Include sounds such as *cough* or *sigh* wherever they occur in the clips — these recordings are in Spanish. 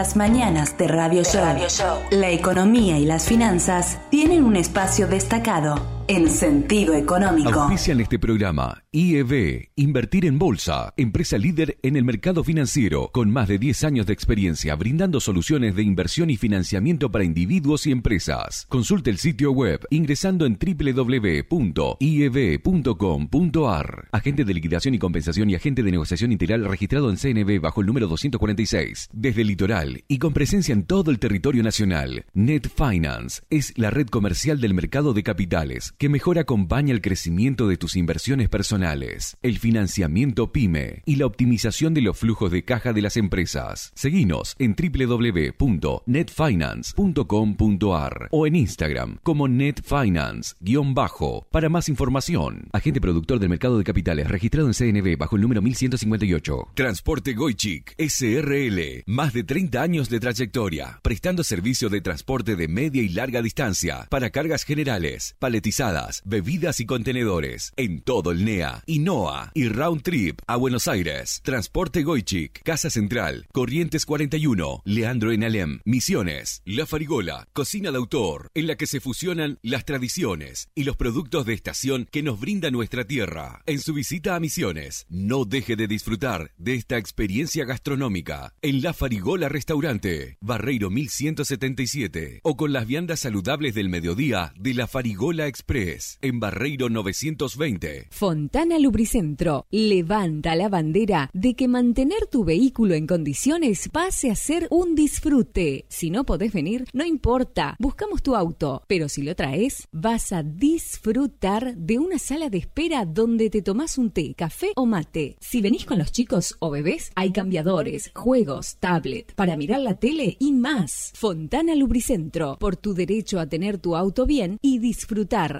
las mañanas de Radio Show. La economía y las finanzas tienen un espacio destacado en sentido económico. Auspician este programa IEB, Invertir en Bolsa, empresa líder en el mercado financiero, con más de 10 años de experiencia brindando soluciones de inversión y financiamiento para individuos y empresas. Consulte el sitio web ingresando en www.ieb.com.ar. Agente de liquidación y compensación y agente de negociación integral registrado en CNB bajo el número 246. Desde el litoral y con presencia en todo el territorio nacional. Net Finance es la red comercial del mercado de capitales que mejor acompaña el crecimiento de tus inversiones personales, el financiamiento PYME y la optimización de los flujos de caja de las empresas. Seguinos en www.netfinance.com.ar o en Instagram como netfinance-bajo para más información. Agente productor del mercado de capitales registrado en CNB bajo el número 1158. Transporte Goichik SRL. Más de 30 años de trayectoria, prestando servicio de transporte de media y larga distancia para cargas generales, paletizadas bebidas y contenedores en todo el NEA, INOA y Round Trip a Buenos Aires. Transporte Goichik, Casa Central, Corrientes 41, Leandro en Alem, Misiones, La Farigola, Cocina de Autor, en la que se fusionan las tradiciones y los productos de estación que nos brinda nuestra tierra. En su visita a Misiones, no deje de disfrutar de esta experiencia gastronómica en La Farigola Restaurante, Barreiro 1177 o con las viandas saludables del mediodía de La Farigola en Barreiro 920. Fontana Lubricentro levanta la bandera de que mantener tu vehículo en condiciones pase a ser un disfrute. Si no podés venir, no importa, buscamos tu auto, pero si lo traes, vas a disfrutar de una sala de espera donde te tomás un té, café o mate. Si venís con los chicos o bebés, hay cambiadores, juegos, tablet, para mirar la tele y más. Fontana Lubricentro, por tu derecho a tener tu auto bien y disfrutar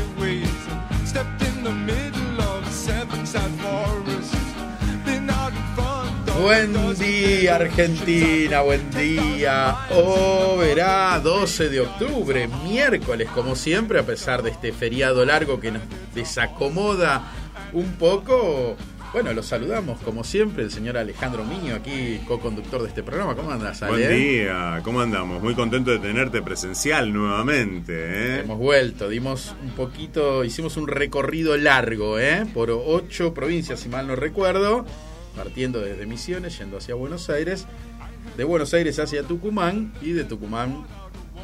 Buen día Argentina, buen día. Oh, verá, 12 de octubre, miércoles, como siempre, a pesar de este feriado largo que nos desacomoda un poco. Bueno, los saludamos como siempre, el señor Alejandro Miño, aquí co-conductor de este programa. ¿Cómo andas, Ale? Buen día, ¿cómo andamos? Muy contento de tenerte presencial nuevamente. ¿eh? Hemos vuelto, dimos un poquito, hicimos un recorrido largo, ¿eh? Por ocho provincias, si mal no recuerdo partiendo desde Misiones, yendo hacia Buenos Aires, de Buenos Aires hacia Tucumán y de Tucumán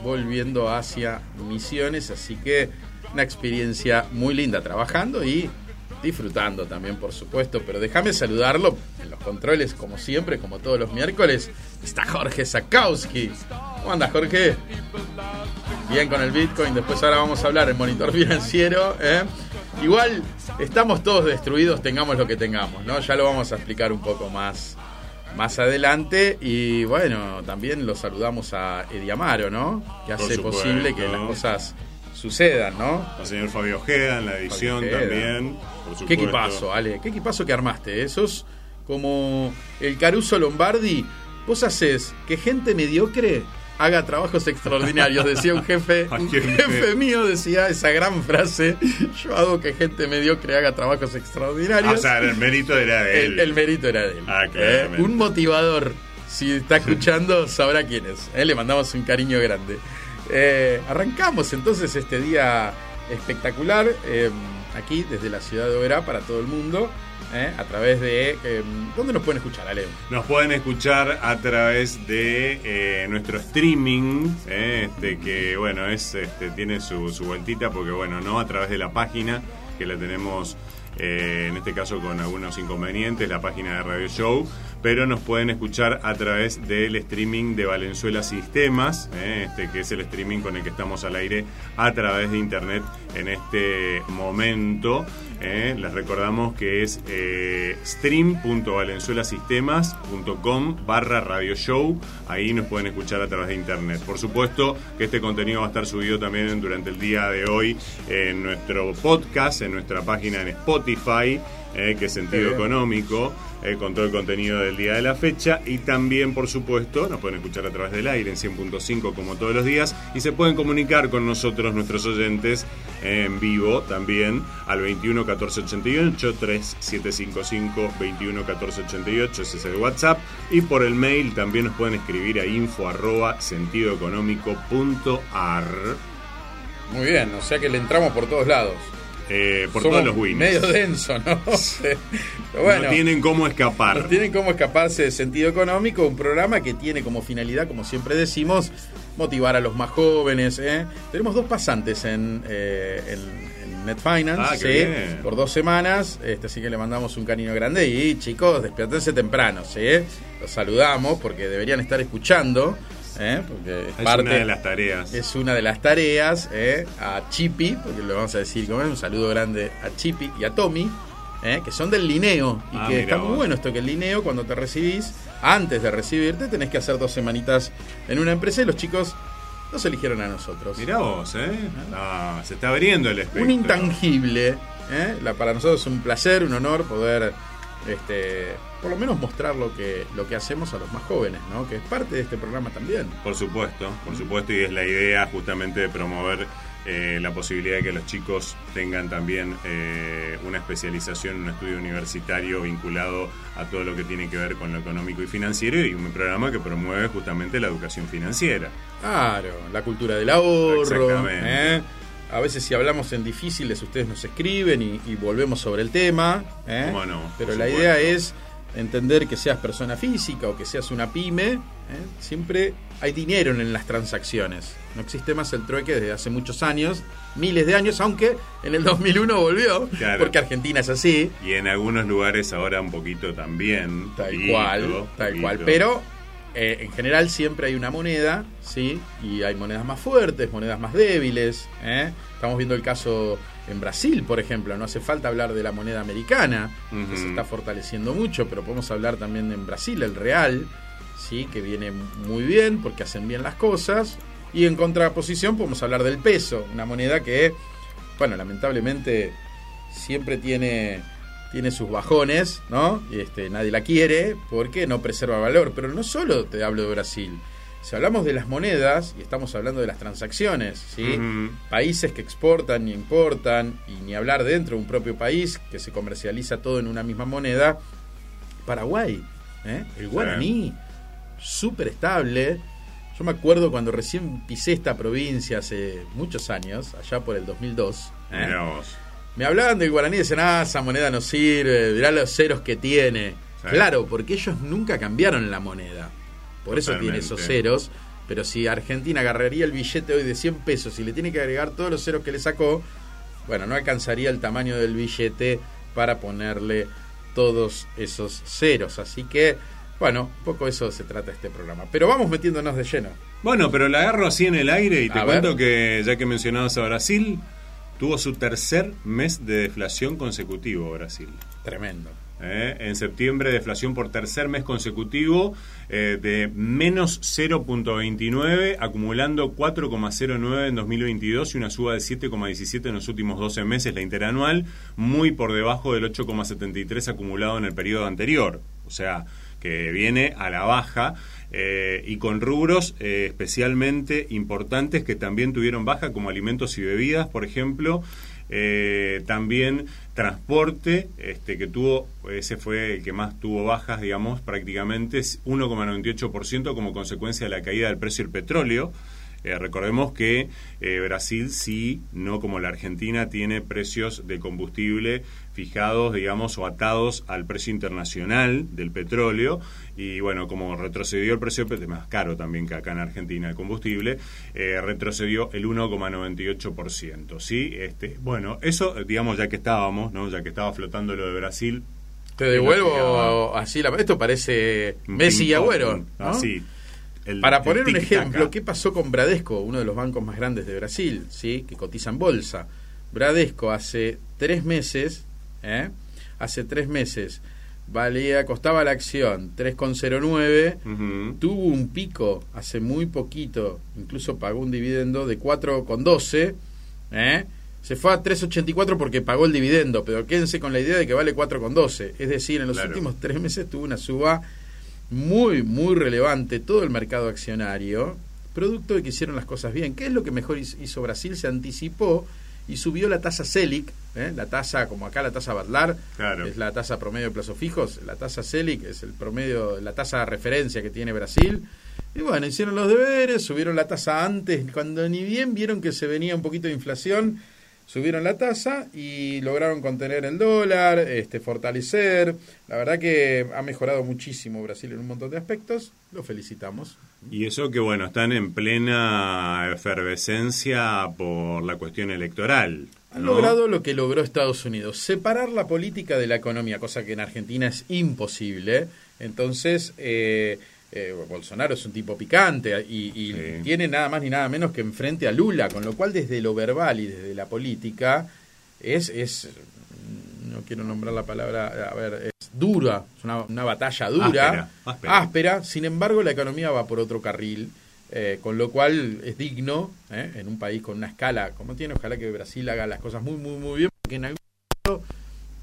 volviendo hacia Misiones, así que una experiencia muy linda trabajando y disfrutando también, por supuesto, pero déjame saludarlo en los controles, como siempre, como todos los miércoles, está Jorge Zakowski. ¿Cómo anda, Jorge? Bien con el Bitcoin, después ahora vamos a hablar el monitor financiero, ¿eh? Igual estamos todos destruidos, tengamos lo que tengamos, ¿no? Ya lo vamos a explicar un poco más, más adelante. Y bueno, también lo saludamos a Ediamaro, ¿no? Que hace posible que las cosas sucedan, ¿no? Al señor Fabio Ojeda en la edición también. Qué equipazo, Ale, qué equipazo que armaste. ¿eh? Sos como el Caruso Lombardi. Vos haces que gente mediocre haga trabajos extraordinarios, decía un jefe, *laughs* un jefe mío decía esa gran frase, yo hago que gente mediocre haga trabajos extraordinarios. o sea, el mérito era de él. El, mérito era de él. Ah, ¿Eh? Un motivador, si está escuchando, sabrá quién es. ¿eh? Le mandamos un cariño grande. Eh, arrancamos entonces este día espectacular aquí desde la ciudad de Oberá para todo el mundo. ¿Eh? a través de... Eh, ¿Dónde nos pueden escuchar, Aleo? Nos pueden escuchar a través de eh, nuestro streaming, este, que bueno, es, este, tiene su, su vueltita porque bueno, no a través de la página que la tenemos en este caso con algunos inconvenientes, la página de Radio Show, pero nos pueden escuchar a través del streaming de Valenzuela Sistemas, este, que es el streaming con el que estamos al aire a través de internet en este momento. Eh, les recordamos que es eh, stream.valenzuelasistemas.com barra radio show. Ahí nos pueden escuchar a través de internet. Por supuesto que este contenido va a estar subido también durante el día de hoy en nuestro podcast, en nuestra página en Spotify. eh, que es Sentido Económico, eh, con todo el contenido del día de la fecha. Y también, por supuesto, nos pueden escuchar a través del aire en 100.5 como todos los días. Y se pueden comunicar con nosotros, nuestros oyentes, en vivo también al 21 14 88 3755 21 14 88, ese es el WhatsApp. Y por el mail también nos pueden escribir a info arroba sentidoeconómico.ar. Muy bien, o sea que le entramos por todos lados. Eh, por todos los wins. Medio denso, ¿no? *laughs* bueno, no tienen cómo escapar. No tienen cómo escaparse de sentido económico. Un programa que tiene como finalidad, como siempre decimos, motivar a los más jóvenes. ¿eh? Tenemos dos pasantes en, eh, en, Net Finance ah, por dos semanas. Este, así que le mandamos un cariño grande. Y chicos, despiertense temprano. ¿sí? Los saludamos porque deberían estar escuchando. ¿Eh? porque es, una de las tareas. Es una de las tareas ¿eh? a Chipi, porque le vamos a decir como un saludo grande a Chipi y a Tommy, ¿eh? que son del Lineo y ah, que está muy bueno esto que el Lineo cuando te recibís, antes de recibirte tenés que hacer dos semanitas en una empresa y los chicos nos eligieron a nosotros. Mirá vos, ¿eh? Ah, se está abriendo el espectro. Un intangible, La, para nosotros es un placer, un honor poder este, por lo menos mostrar lo que, lo que hacemos a los más jóvenes, ¿no? que es parte de este programa también. Por supuesto, por supuesto, y es la idea justamente de promover eh, la posibilidad de que los chicos tengan también eh, una especialización, un estudio universitario vinculado a todo lo que tiene que ver con lo económico y financiero y un programa que promueve justamente la educación financiera. Claro, la cultura del ahorro. ¿eh? A veces si hablamos en difíciles ustedes nos escriben y, volvemos sobre el tema. ¿eh? Pero la idea es entender que seas persona física o que seas una pyme. ¿eh? Siempre hay dinero en las transacciones. No existe más el trueque desde hace muchos años, miles de años, aunque en el 2001 volvió, porque Argentina es así. Y en algunos lugares ahora un poquito también. Tal cual, tal cual. Pero eh, en general siempre hay una moneda, ¿sí? Y hay monedas más fuertes, monedas más débiles. ¿eh? Estamos viendo el caso en Brasil, por ejemplo. No hace falta hablar de la moneda americana, que se está fortaleciendo mucho, pero podemos hablar también en Brasil, el real, ¿sí? Que viene muy bien porque hacen bien las cosas. Y en contraposición podemos hablar del peso, una moneda que, bueno, lamentablemente siempre tiene tiene sus bajones, ¿no? Y este, nadie la quiere porque no preserva valor. Pero no solo te hablo de Brasil. Si hablamos de las monedas, y estamos hablando de las transacciones, ¿sí? Países que exportan y importan, y ni hablar dentro de un propio país que se comercializa todo en una misma moneda. Paraguay, ¿eh? el guaraní, súper estable. Yo me acuerdo cuando recién pisé esta provincia hace muchos años, allá por el 2002. ¿eh? Me hablaban del guaraní y decían, ah, esa moneda no sirve, dirá los ceros que tiene. Claro, porque ellos nunca cambiaron la moneda. Por eso tiene esos ceros. Pero si Argentina agarraría el billete hoy de 100 pesos y le tiene que agregar todos los ceros que le sacó, bueno, no alcanzaría el tamaño del billete para ponerle todos esos ceros. Así que, bueno, un poco eso se trata este programa. Pero vamos metiéndonos de lleno. Bueno, pero la agarro así en el aire y te cuento que, ya que mencionabas a Brasil, Tuvo su tercer mes de deflación consecutivo Brasil. Tremendo. Eh, en septiembre, deflación por tercer mes consecutivo eh, de menos 0.29, acumulando 4,09 en 2022 y una suba de 7,17 en los últimos 12 meses, la interanual, muy por debajo del 8,73 acumulado en el periodo anterior. O sea, que viene a la baja. Eh, y con rubros eh, especialmente importantes que también tuvieron baja, como alimentos y bebidas, por ejemplo. Eh, también transporte, este, que tuvo, ese fue el que más tuvo bajas, digamos, prácticamente 1,98% como consecuencia de la caída del precio del petróleo. recordemos que Brasil sí, no como la Argentina, tiene precios de combustible fijados, digamos, o atados al precio internacional del petróleo. Y bueno, como retrocedió el precio, es más caro también que acá en Argentina el combustible, eh, retrocedió el 1,98%. ¿sí? Este, bueno, eso, digamos, ya que estábamos, ¿no? ya que estaba flotando lo de Brasil. Te devuelvo así, la, esto parece Messi y Agüero. Así. Para poner un ejemplo, ¿qué pasó con Bradesco, uno de los bancos más grandes de Brasil, ¿sí? que cotiza en bolsa? Bradesco hace tres meses ¿eh? hace tres meses valía costaba la acción 3,09 tuvo un pico hace muy poquito incluso pagó un dividendo de 4,12 ¿eh? se fue a 3.84 porque pagó el dividendo, pero quédense con la idea de que vale 4.12. Es decir, en los últimos tres meses tuvo una suba muy, muy relevante todo el mercado accionario, producto de que hicieron las cosas bien. ¿Qué es lo que mejor hizo Brasil? Se anticipó y subió la tasa CELIC, ¿eh? la tasa, como acá la tasa Badlar, es la tasa promedio de plazos fijos, la tasa CELIC es el promedio, la tasa de referencia que tiene Brasil. Y bueno, hicieron los deberes, subieron la tasa antes, cuando ni bien vieron que se venía un poquito de inflación, subieron la tasa y lograron contener el dólar, este, fortalecer. La verdad que ha mejorado muchísimo Brasil en un montón de aspectos. Lo felicitamos. Y eso que, bueno, están en plena efervescencia por la cuestión electoral. Han logrado lo que logró Estados Unidos, separar la política de la economía, cosa que en Argentina es imposible. Entonces, eh, eh, Bolsonaro es un tipo picante y, tiene nada más ni nada menos que enfrente a Lula, con lo cual desde lo verbal y desde la política es, es no quiero nombrar la palabra, a ver, es dura, es una, batalla dura, áspera, sin embargo la economía va por otro carril. Eh, con lo cual es digno eh, en un país con una escala como tiene, ojalá que Brasil haga las cosas muy, muy, muy bien, porque en algún momento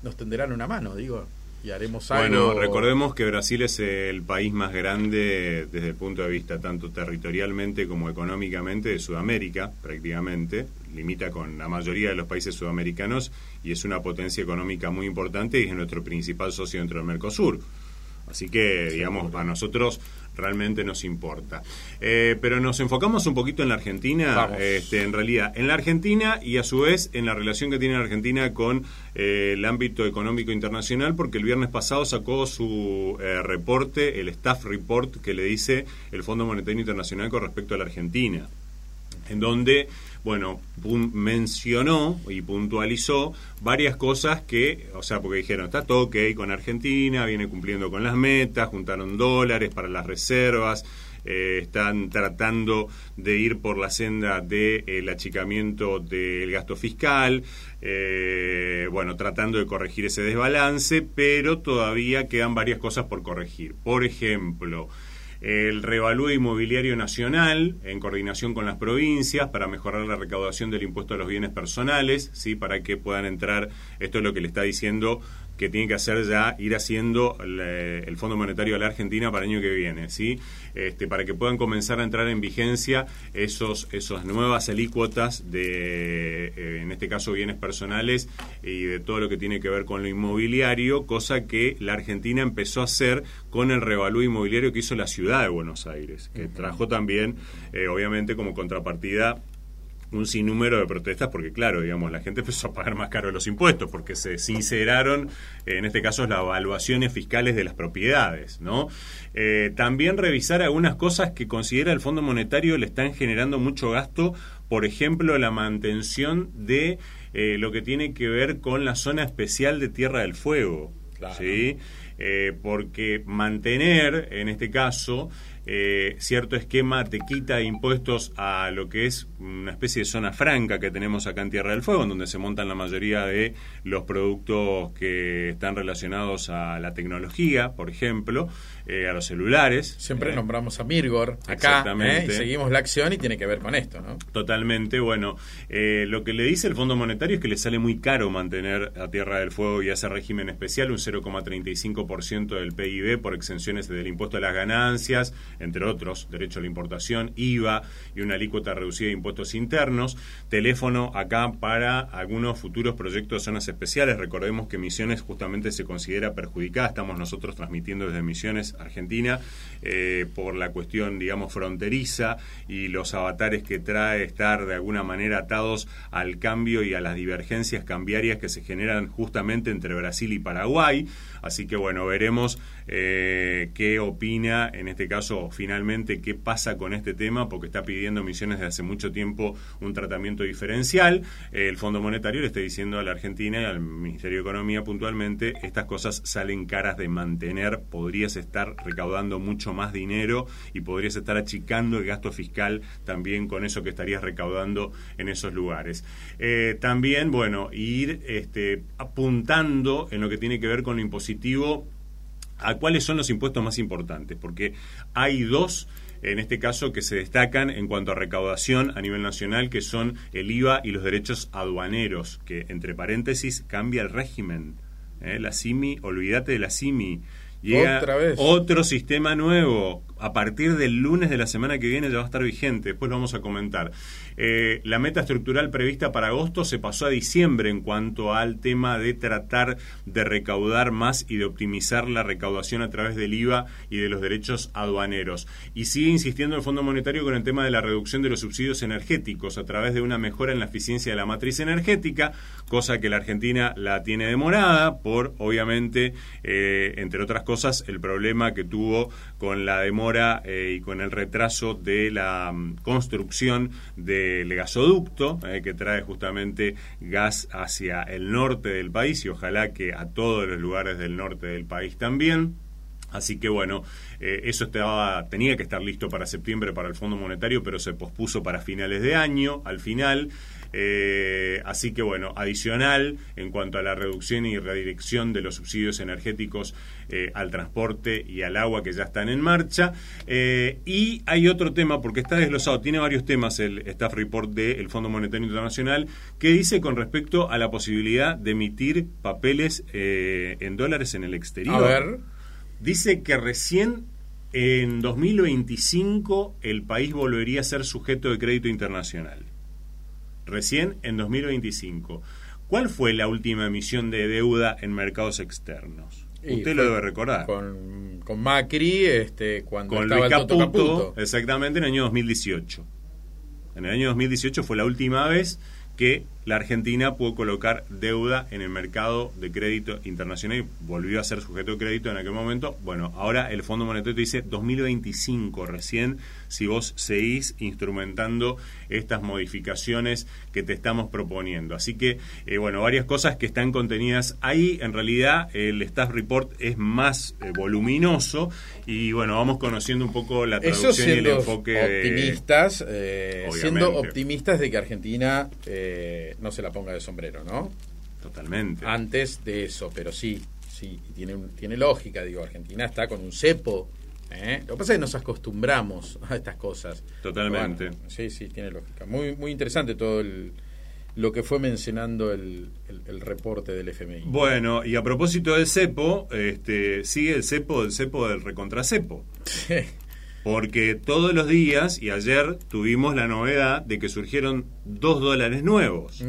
nos tenderán una mano, digo y haremos algo. Bueno, recordemos que Brasil es el país más grande desde el punto de vista tanto territorialmente como económicamente de Sudamérica, prácticamente. Limita con la mayoría de los países sudamericanos y es una potencia económica muy importante y es nuestro principal socio dentro del Mercosur. Así que, digamos, a nosotros realmente nos importa. Eh, pero nos enfocamos un poquito en la Argentina, este, en realidad, en la Argentina y a su vez en la relación que tiene la Argentina con eh, el ámbito económico internacional, porque el viernes pasado sacó su eh, reporte, el staff report que le dice el Fondo Monetario Internacional con respecto a la Argentina, en donde bueno, mencionó y puntualizó varias cosas que, o sea, porque dijeron, está todo ok con Argentina, viene cumpliendo con las metas, juntaron dólares para las reservas, eh, están tratando de ir por la senda del achicamiento del gasto fiscal, eh, bueno, tratando de corregir ese desbalance, pero todavía quedan varias cosas por corregir. Por ejemplo, el revalúo inmobiliario nacional en coordinación con las provincias para mejorar la recaudación del impuesto a los bienes personales, sí, para que puedan entrar, esto es lo que le está diciendo que tiene que hacer ya ir haciendo el Fondo Monetario de la Argentina para el año que viene, ¿sí? Este, para que puedan comenzar a entrar en vigencia esos esas nuevas alícuotas de eh, en este caso bienes personales y de todo lo que tiene que ver con lo inmobiliario, cosa que la Argentina empezó a hacer con el revalúo inmobiliario que hizo la ciudad de Buenos Aires, que trajo también eh, obviamente como contrapartida un sinnúmero de protestas porque, claro, digamos, la gente empezó a pagar más caro los impuestos porque se sinceraron, en este caso, las evaluaciones fiscales de las propiedades, ¿no? Eh, también revisar algunas cosas que considera el Fondo Monetario le están generando mucho gasto, por ejemplo, la mantención de eh, lo que tiene que ver con la zona especial de Tierra del Fuego, ¿sí? Eh, porque mantener, en este caso, eh, cierto esquema te quita impuestos a lo que es una especie de zona franca que tenemos acá en Tierra del Fuego, en donde se montan la mayoría de los productos que están relacionados a la tecnología, por ejemplo, eh, a los celulares. Siempre eh, nombramos a Mirgor acá y seguimos la acción y tiene que ver con esto, ¿no? Totalmente. Bueno, lo que le dice el Fondo Monetario es que le sale muy caro mantener a Tierra del Fuego y ese régimen especial, un 0,35% del PIB por exenciones del impuesto a las ganancias entre otros, derecho a la importación, IVA y una alícuota reducida de impuestos internos. Teléfono acá para algunos futuros proyectos de zonas especiales. Recordemos que Misiones justamente se considera perjudicada. Estamos nosotros transmitiendo desde Misiones, Argentina, eh, por la cuestión, digamos, fronteriza y los avatares que trae estar de alguna manera atados al cambio y a las divergencias cambiarias que se generan justamente entre Brasil y Paraguay. Así que bueno, veremos eh, qué opina en este caso finalmente qué pasa con este tema, porque está pidiendo Misiones desde hace mucho tiempo un tratamiento diferencial. el Fondo Monetario le está diciendo a la Argentina y al Ministerio de Economía puntualmente, estas cosas salen caras de mantener, podrías estar recaudando mucho más dinero y podrías estar achicando el gasto fiscal también con eso que estarías recaudando en esos lugares. Eh, también, bueno, ir este, apuntando en lo que tiene que ver con lo impositivo a cuáles son los impuestos más importantes, porque hay dos en este caso que se destacan en cuanto a recaudación a nivel nacional, que son el IVA y los derechos aduaneros, que entre paréntesis cambia el régimen. ¿eh? La CIMI, olvídate de la CIMI. Llega Otra vez. otro sistema nuevo. A partir del lunes de la semana que viene ya va a estar vigente. Después lo vamos a comentar. Eh, la meta estructural prevista para agosto se pasó a diciembre en cuanto al tema de tratar de recaudar más y de optimizar la recaudación a través del IVA y de los derechos aduaneros. Y sigue insistiendo el Fondo Monetario con el tema de la reducción de los subsidios energéticos a través de una mejora en la eficiencia de la matriz energética, cosa que la Argentina la tiene demorada por, obviamente, eh, entre otras cosas, el problema que tuvo con la demora eh, y con el retraso de la mm, construcción del gasoducto eh, que trae justamente gas hacia el norte del país y ojalá que a todos los lugares del norte del país también. Así que bueno, eh, eso estaba, tenía que estar listo para septiembre para el Fondo Monetario, pero se pospuso para finales de año, al final. Eh, así que bueno, adicional en cuanto a la reducción y redirección de los subsidios energéticos eh, al transporte y al agua que ya están en marcha. Eh, y hay otro tema, porque está desglosado, tiene varios temas el staff report del Fondo Monetario Internacional, que dice con respecto a la posibilidad de emitir papeles eh, en dólares en el exterior. A ver. Dice que recién en 2025 el país volvería a ser sujeto de crédito internacional. Recién en 2025. ¿Cuál fue la última emisión de deuda en mercados externos? Y Usted lo debe recordar. Con, con Macri, este, cuando Con estaba Luis el Toto Caputo, Caputo. exactamente en el año 2018. En el año 2018 fue la última vez que la Argentina pudo colocar deuda en el mercado de crédito internacional y volvió a ser sujeto de crédito en aquel momento. Bueno, ahora el Fondo Monetario te dice 2025 recién si vos seguís instrumentando estas modificaciones que te estamos proponiendo. Así que, eh, bueno, varias cosas que están contenidas ahí. En realidad, el staff report es más eh, voluminoso y, bueno, vamos conociendo un poco la Eso traducción y el enfoque. de- optimistas, eh, siendo optimistas de que Argentina eh, no se la ponga de sombrero, ¿no? Totalmente. Antes de eso, pero sí, sí, tiene, tiene lógica, digo, Argentina está con un cepo. ¿eh? Lo que pasa es que nos acostumbramos a estas cosas. Totalmente. Bueno, sí, sí, tiene lógica. Muy, muy interesante todo el, lo que fue mencionando el, el- el reporte del FMI. Bueno, y a propósito del cepo, este, sigue el cepo del cepo del recontracepo. Porque todos los días y ayer tuvimos la novedad de que surgieron dos dólares nuevos.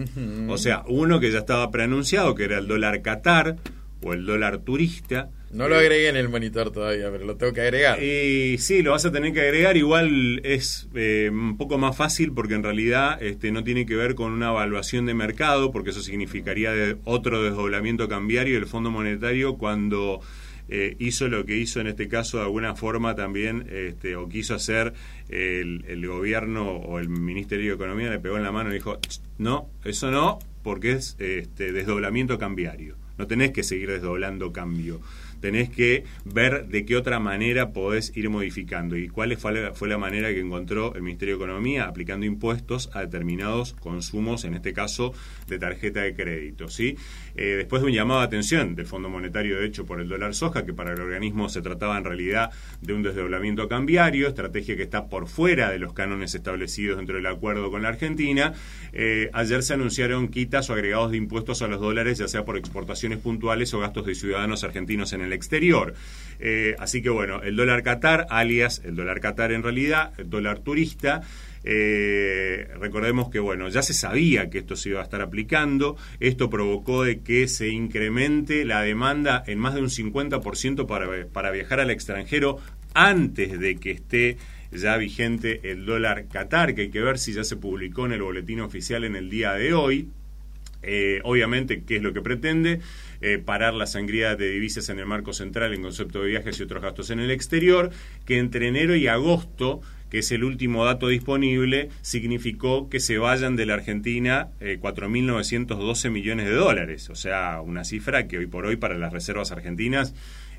O sea, uno que ya estaba preanunciado, que era el dólar Qatar o el dólar turista. No lo agregué en el monitor todavía, pero lo tengo que agregar. Y sí, lo vas a tener que agregar. Igual es eh, un poco más fácil porque en realidad este, no tiene que ver con una evaluación de mercado, porque eso significaría de- otro desdoblamiento cambiario del Fondo Monetario cuando eh, hizo lo que hizo en este caso de alguna forma también, este, o quiso hacer el, el gobierno o el Ministerio de Economía, le pegó en la mano y dijo, "Ch, no, eso no, porque es este, desdoblamiento cambiario. No tenés que seguir desdoblando cambio tenés que ver de qué otra manera podés ir modificando y cuál fue la, fue la manera que encontró el Ministerio de Economía aplicando impuestos a determinados consumos, en este caso de tarjeta de crédito. ¿sí? Eh, después de un llamado de atención del Fondo Monetario, hecho, por el dólar soja, que para el organismo se trataba en realidad de un desdoblamiento cambiario, estrategia que está por fuera de los cánones establecidos dentro del acuerdo con la Argentina, eh, ayer se anunciaron quitas o agregados de impuestos a los dólares, ya sea por exportaciones puntuales o gastos de ciudadanos argentinos en el exterior. Eh, así que bueno, el dólar Qatar, alias el dólar Qatar en realidad, el dólar turista, eh, recordemos que bueno, ya se sabía que esto se iba a estar aplicando, esto provocó de que se incremente la demanda en más de un 50% para, para viajar al extranjero antes de que esté ya vigente el dólar Qatar, que hay que ver si ya se publicó en el boletín oficial en el día de hoy. Eh, obviamente, ¿qué es lo que pretende? Eh, parar la sangría de divisas en el marco central en concepto de viajes y otros gastos en el exterior, que entre enero y agosto, que es el último dato disponible, significó que se vayan de la Argentina eh, 4.912 millones de dólares, o sea, una cifra que hoy por hoy para las reservas argentinas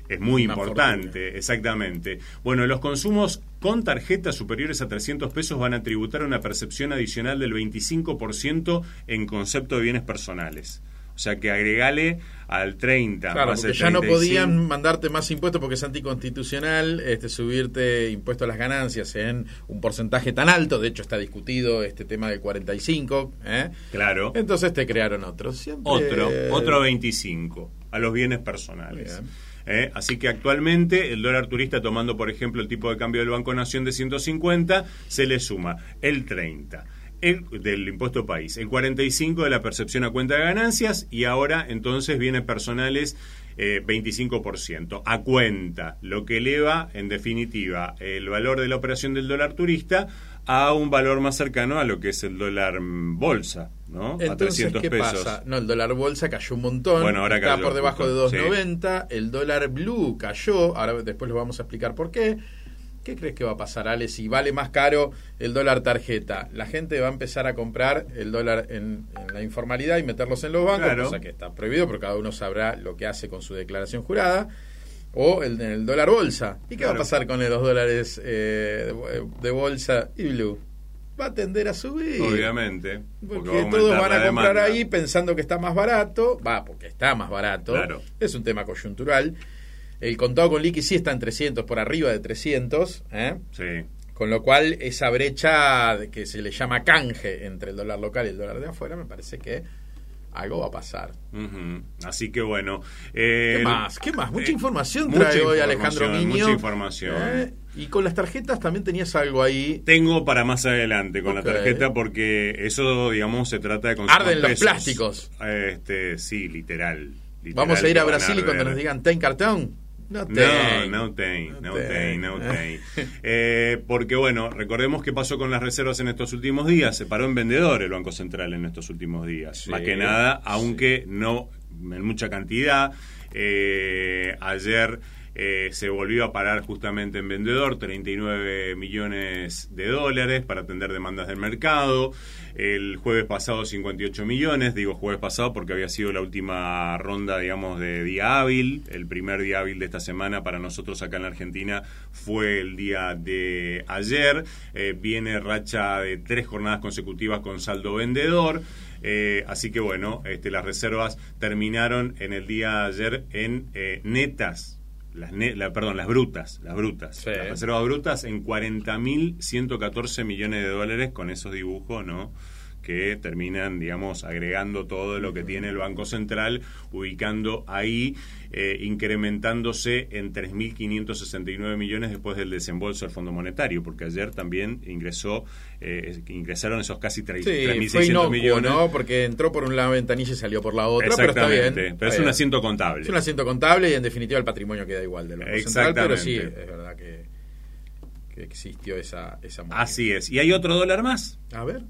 es muy Una importante, fortuna. exactamente. Bueno, los consumos con tarjetas superiores a 300 pesos van a tributar una percepción adicional del 25% en concepto de bienes personales. O sea que agregale al 30 Claro, más porque el ya no 35. podían mandarte más impuestos porque es anticonstitucional este, subirte impuestos a las ganancias en un porcentaje tan alto. De hecho, está discutido este tema del 45. ¿eh? Claro. Entonces te crearon otros. Siempre- Otro, otro 25 a los bienes personales. Eh, así que actualmente el dólar turista, tomando por ejemplo el tipo de cambio del Banco Nación de 150, se le suma el 30 el, del impuesto país, el 45 de la percepción a cuenta de ganancias y ahora entonces bienes personales eh, 25% a cuenta, lo que eleva en definitiva el valor de la operación del dólar turista a un valor más cercano a lo que es el dólar bolsa, ¿no? a Entonces, 300 ¿qué pesos. pasa? No, el dólar bolsa cayó un montón. Bueno, ahora está cayó por debajo de montón, 2.90. El dólar blue cayó. Ahora después lo vamos a explicar por qué. ¿Qué crees que va a pasar, Ale? Si vale más caro el dólar tarjeta, la gente va a empezar a comprar el dólar en, en la informalidad y meterlos en los bancos, Claro. cosa que está prohibido, pero cada uno sabrá lo que hace con su declaración jurada. O el, el dólar bolsa. ¿Y qué va a pasar con los dólares eh, de, bolsa y blue? Va a tender a subir. Obviamente. Porque va todos van a comprar demanda. ahí pensando que está más barato. Va, porque está más barato. Claro. Es un tema coyuntural. El contado con liqui sí está en 300, por arriba de 300. ¿eh? Sí. Con lo cual, esa brecha que se le llama canje entre el dólar local y el dólar de afuera, me parece que algo va a pasar. Así que bueno. eh, ¿Qué más? ¿Qué más? Mucha eh, información mucha trae hoy información, Alejandro Miño. Mucha información. ¿eh? Y con las tarjetas también tenías algo ahí. Tengo para más adelante con la tarjeta porque eso, digamos, se trata de consumir Arden los plásticos. Este, sí, literal. literal Vamos a ir a Brasil y cuando nos digan ten cartón. No, No, ten. no ten, no No ten, ten. no ten. Eh, porque bueno, recordemos qué pasó con las reservas en estos últimos días. Se paró en vendedor el Banco Central en estos últimos días. Sí, Más que nada, sí. aunque no en mucha cantidad. Eh, ayer eh, se volvió a parar justamente en vendedor 39 millones de dólares para atender demandas del mercado. El jueves pasado 58 millones, digo jueves pasado porque había sido la última ronda, digamos, de día hábil. El primer día hábil de esta semana para nosotros acá en la Argentina fue el día de ayer. Eh, viene racha de tres jornadas consecutivas con saldo vendedor. Eh, así que bueno, este, las reservas terminaron en el día de ayer en eh, netas, las ne- la- perdón, las brutas, las brutas, Sí. las reservas brutas en 40.114 millones de dólares con esos dibujos, ¿no? que terminan, digamos, agregando todo lo que tiene el Banco Central, ubicando ahí, eh, incrementándose en 3.569 millones después del desembolso del Fondo Monetario, porque ayer también ingresó, eh, ingresaron esos casi 3.600 Sí, millones. ¿no? Porque entró por una ventanilla y salió por la otra, pero está bien. Pero es un asiento contable. Es un asiento contable y en definitiva el patrimonio queda igual del Banco Central, pero sí, es verdad que, que existió esa, esa moneda. Así es. Y hay otro dólar más, A ver.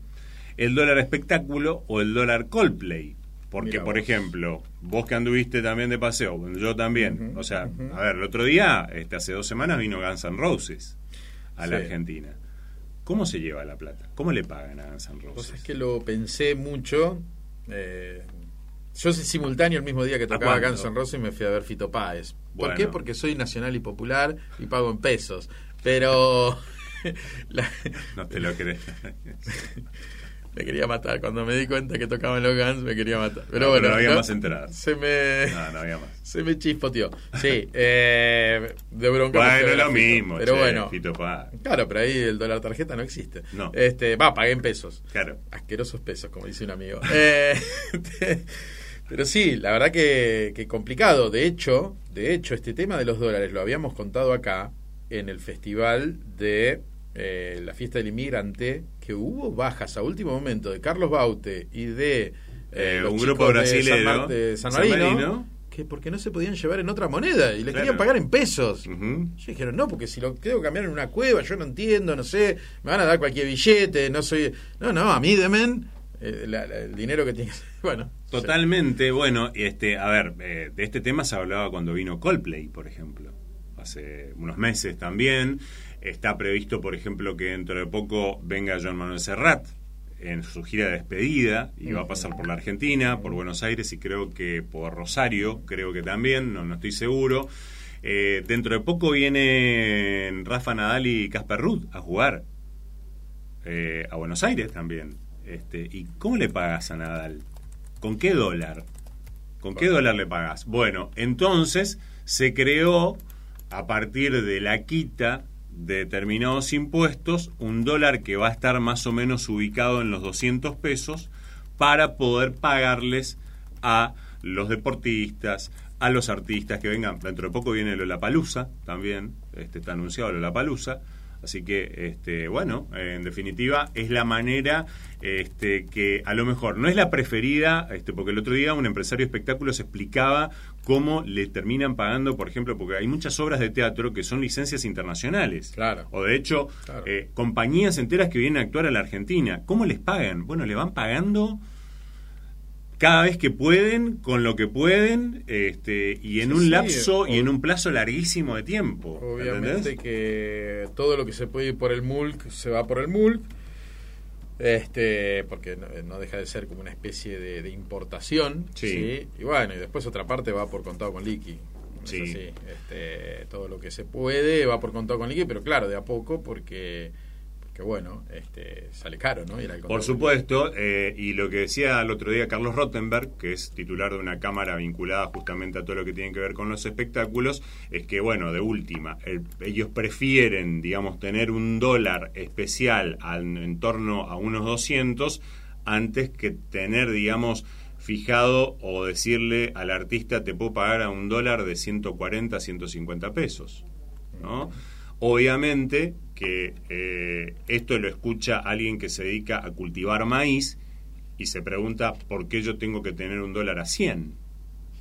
el dólar espectáculo o el dólar Coldplay. Porque, por ejemplo, vos que anduviste también de paseo, yo también. O sea, a ver, el otro día, este, hace dos semanas, vino Guns N' Roses a la. Argentina. ¿Cómo se lleva la plata? ¿Cómo le pagan a Guns N' Roses? sabés que lo pensé mucho. eh, yo simultáneo el mismo día que tocaba? Guns N' Roses me fui a ver Fito Páez. ¿Por Bueno. qué? Porque soy nacional y popular y pago en pesos. Pero... la- *laughs* No te lo crees. *laughs* me quería matar. Cuando me di cuenta que tocaban los Guns, me quería matar. Pero No, bueno, pero no había más entradas. Se me... No, no había más. *laughs* Se me chispoteó. Sí, eh, de bronca. Bueno, es lo mismo. Pero che, bueno, Fito claro, pero ahí el dólar tarjeta no existe. No. Este, va, pagué en pesos. Claro. Asquerosos pesos, como dice un amigo. *laughs* Eh, *laughs* pero sí, la verdad que, que complicado. De hecho, de hecho, este tema de los dólares lo habíamos contado acá en el festival de eh, la fiesta del inmigrante, que hubo bajas a último momento de Carlos Baute y de Eh, los un grupo de brasilero, San, Mar- de San San Marino, que porque no se podían llevar en otra moneda y le Claro. querían pagar en pesos. Ujú. Yo dijeron, no, porque si lo tengo que cambiar en una cueva, yo no entiendo, no sé, me van a dar cualquier billete, no soy... No, no, a mí demen eh, la- la- el dinero que tiene. *laughs* Bueno. Totalmente, bueno, y este, a ver, eh, de este tema se hablaba cuando vino Coldplay, por ejemplo, hace unos meses también. Está previsto, por ejemplo, que dentro de poco venga Joan Manuel Serrat en su gira de despedida y va a pasar por la Argentina, por Buenos Aires y creo que por Rosario, creo que también, no, no estoy seguro. Eh, dentro de poco vienen Rafa Nadal y Casper Ruud a jugar eh, a Buenos Aires también. Este, ¿Y cómo le pagas a Nadal? ¿Con qué dólar? ¿Con qué dólar le pagás? Bueno, entonces se creó, a partir de la quita determinados impuestos, un dólar que va a estar más o menos ubicado en los 200 pesos para poder pagarles a los deportistas, a los artistas que vengan. Dentro de poco viene Lollapalooza también, este, está anunciado Lollapalooza. Así que, este, bueno, en definitiva, es la manera este, que a lo mejor no es la preferida, este, porque el otro día un empresario de espectáculos explicaba cómo le terminan pagando, por ejemplo, porque hay muchas obras de teatro que son licencias internacionales. Claro. O de hecho, Claro. eh, compañías enteras que vienen a actuar a la Argentina. ¿Cómo les pagan? Bueno, le van pagando cada vez que pueden, con lo que pueden, este, y en Sí, un sí, lapso y en un plazo larguísimo de tiempo. Obviamente ¿entendés? que todo lo que se puede ir por el MULC se va por el MULC. Este, porque no, no deja de ser como una especie de, de importación. Sí. Y bueno, y después otra parte va por contado con liqui. Sí. Este, todo lo que se puede va por contado con liqui, pero claro, de a poco porque, porque bueno, este, sale caro, ¿no? Ir al contado Por supuesto, eh, y lo que decía el otro día Carlos Rottenberg, que es titular de una cámara vinculada justamente a todo lo que tiene que ver con los espectáculos, es que, bueno, de última, el- ellos prefieren, digamos, tener un dólar especial al- en torno a unos 200 antes que tener, digamos, fijado o decirle al artista te puedo pagar a un dólar de 140, 150 pesos. ¿no? Obviamente que eh, esto lo escucha alguien que se dedica a cultivar maíz y se pregunta por qué yo tengo que tener un dólar a 100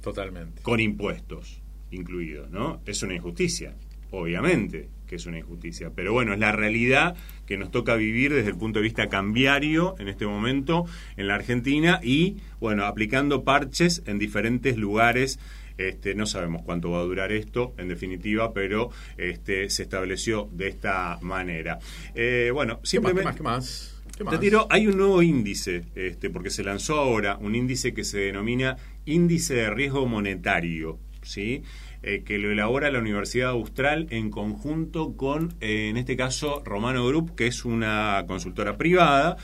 Totalmente. con impuestos incluidos, ¿no? Es una injusticia, obviamente que es una injusticia, pero bueno, es la realidad que nos toca vivir desde el punto de vista cambiario en este momento en la Argentina y, bueno, aplicando parches en diferentes lugares. Este, no sabemos cuánto va a durar esto, en definitiva, pero este, se estableció de esta manera. Eh, bueno, ¿Qué más? simplemente... ¿Qué más? ¿Qué más? ¿Qué Te tiro, hay un nuevo índice, este, porque se lanzó ahora, un índice que se denomina índice de riesgo monetario, ¿sí? Eh, que lo elabora la Universidad Austral en conjunto con, eh, en este caso, Romano Group, que es una consultora privada.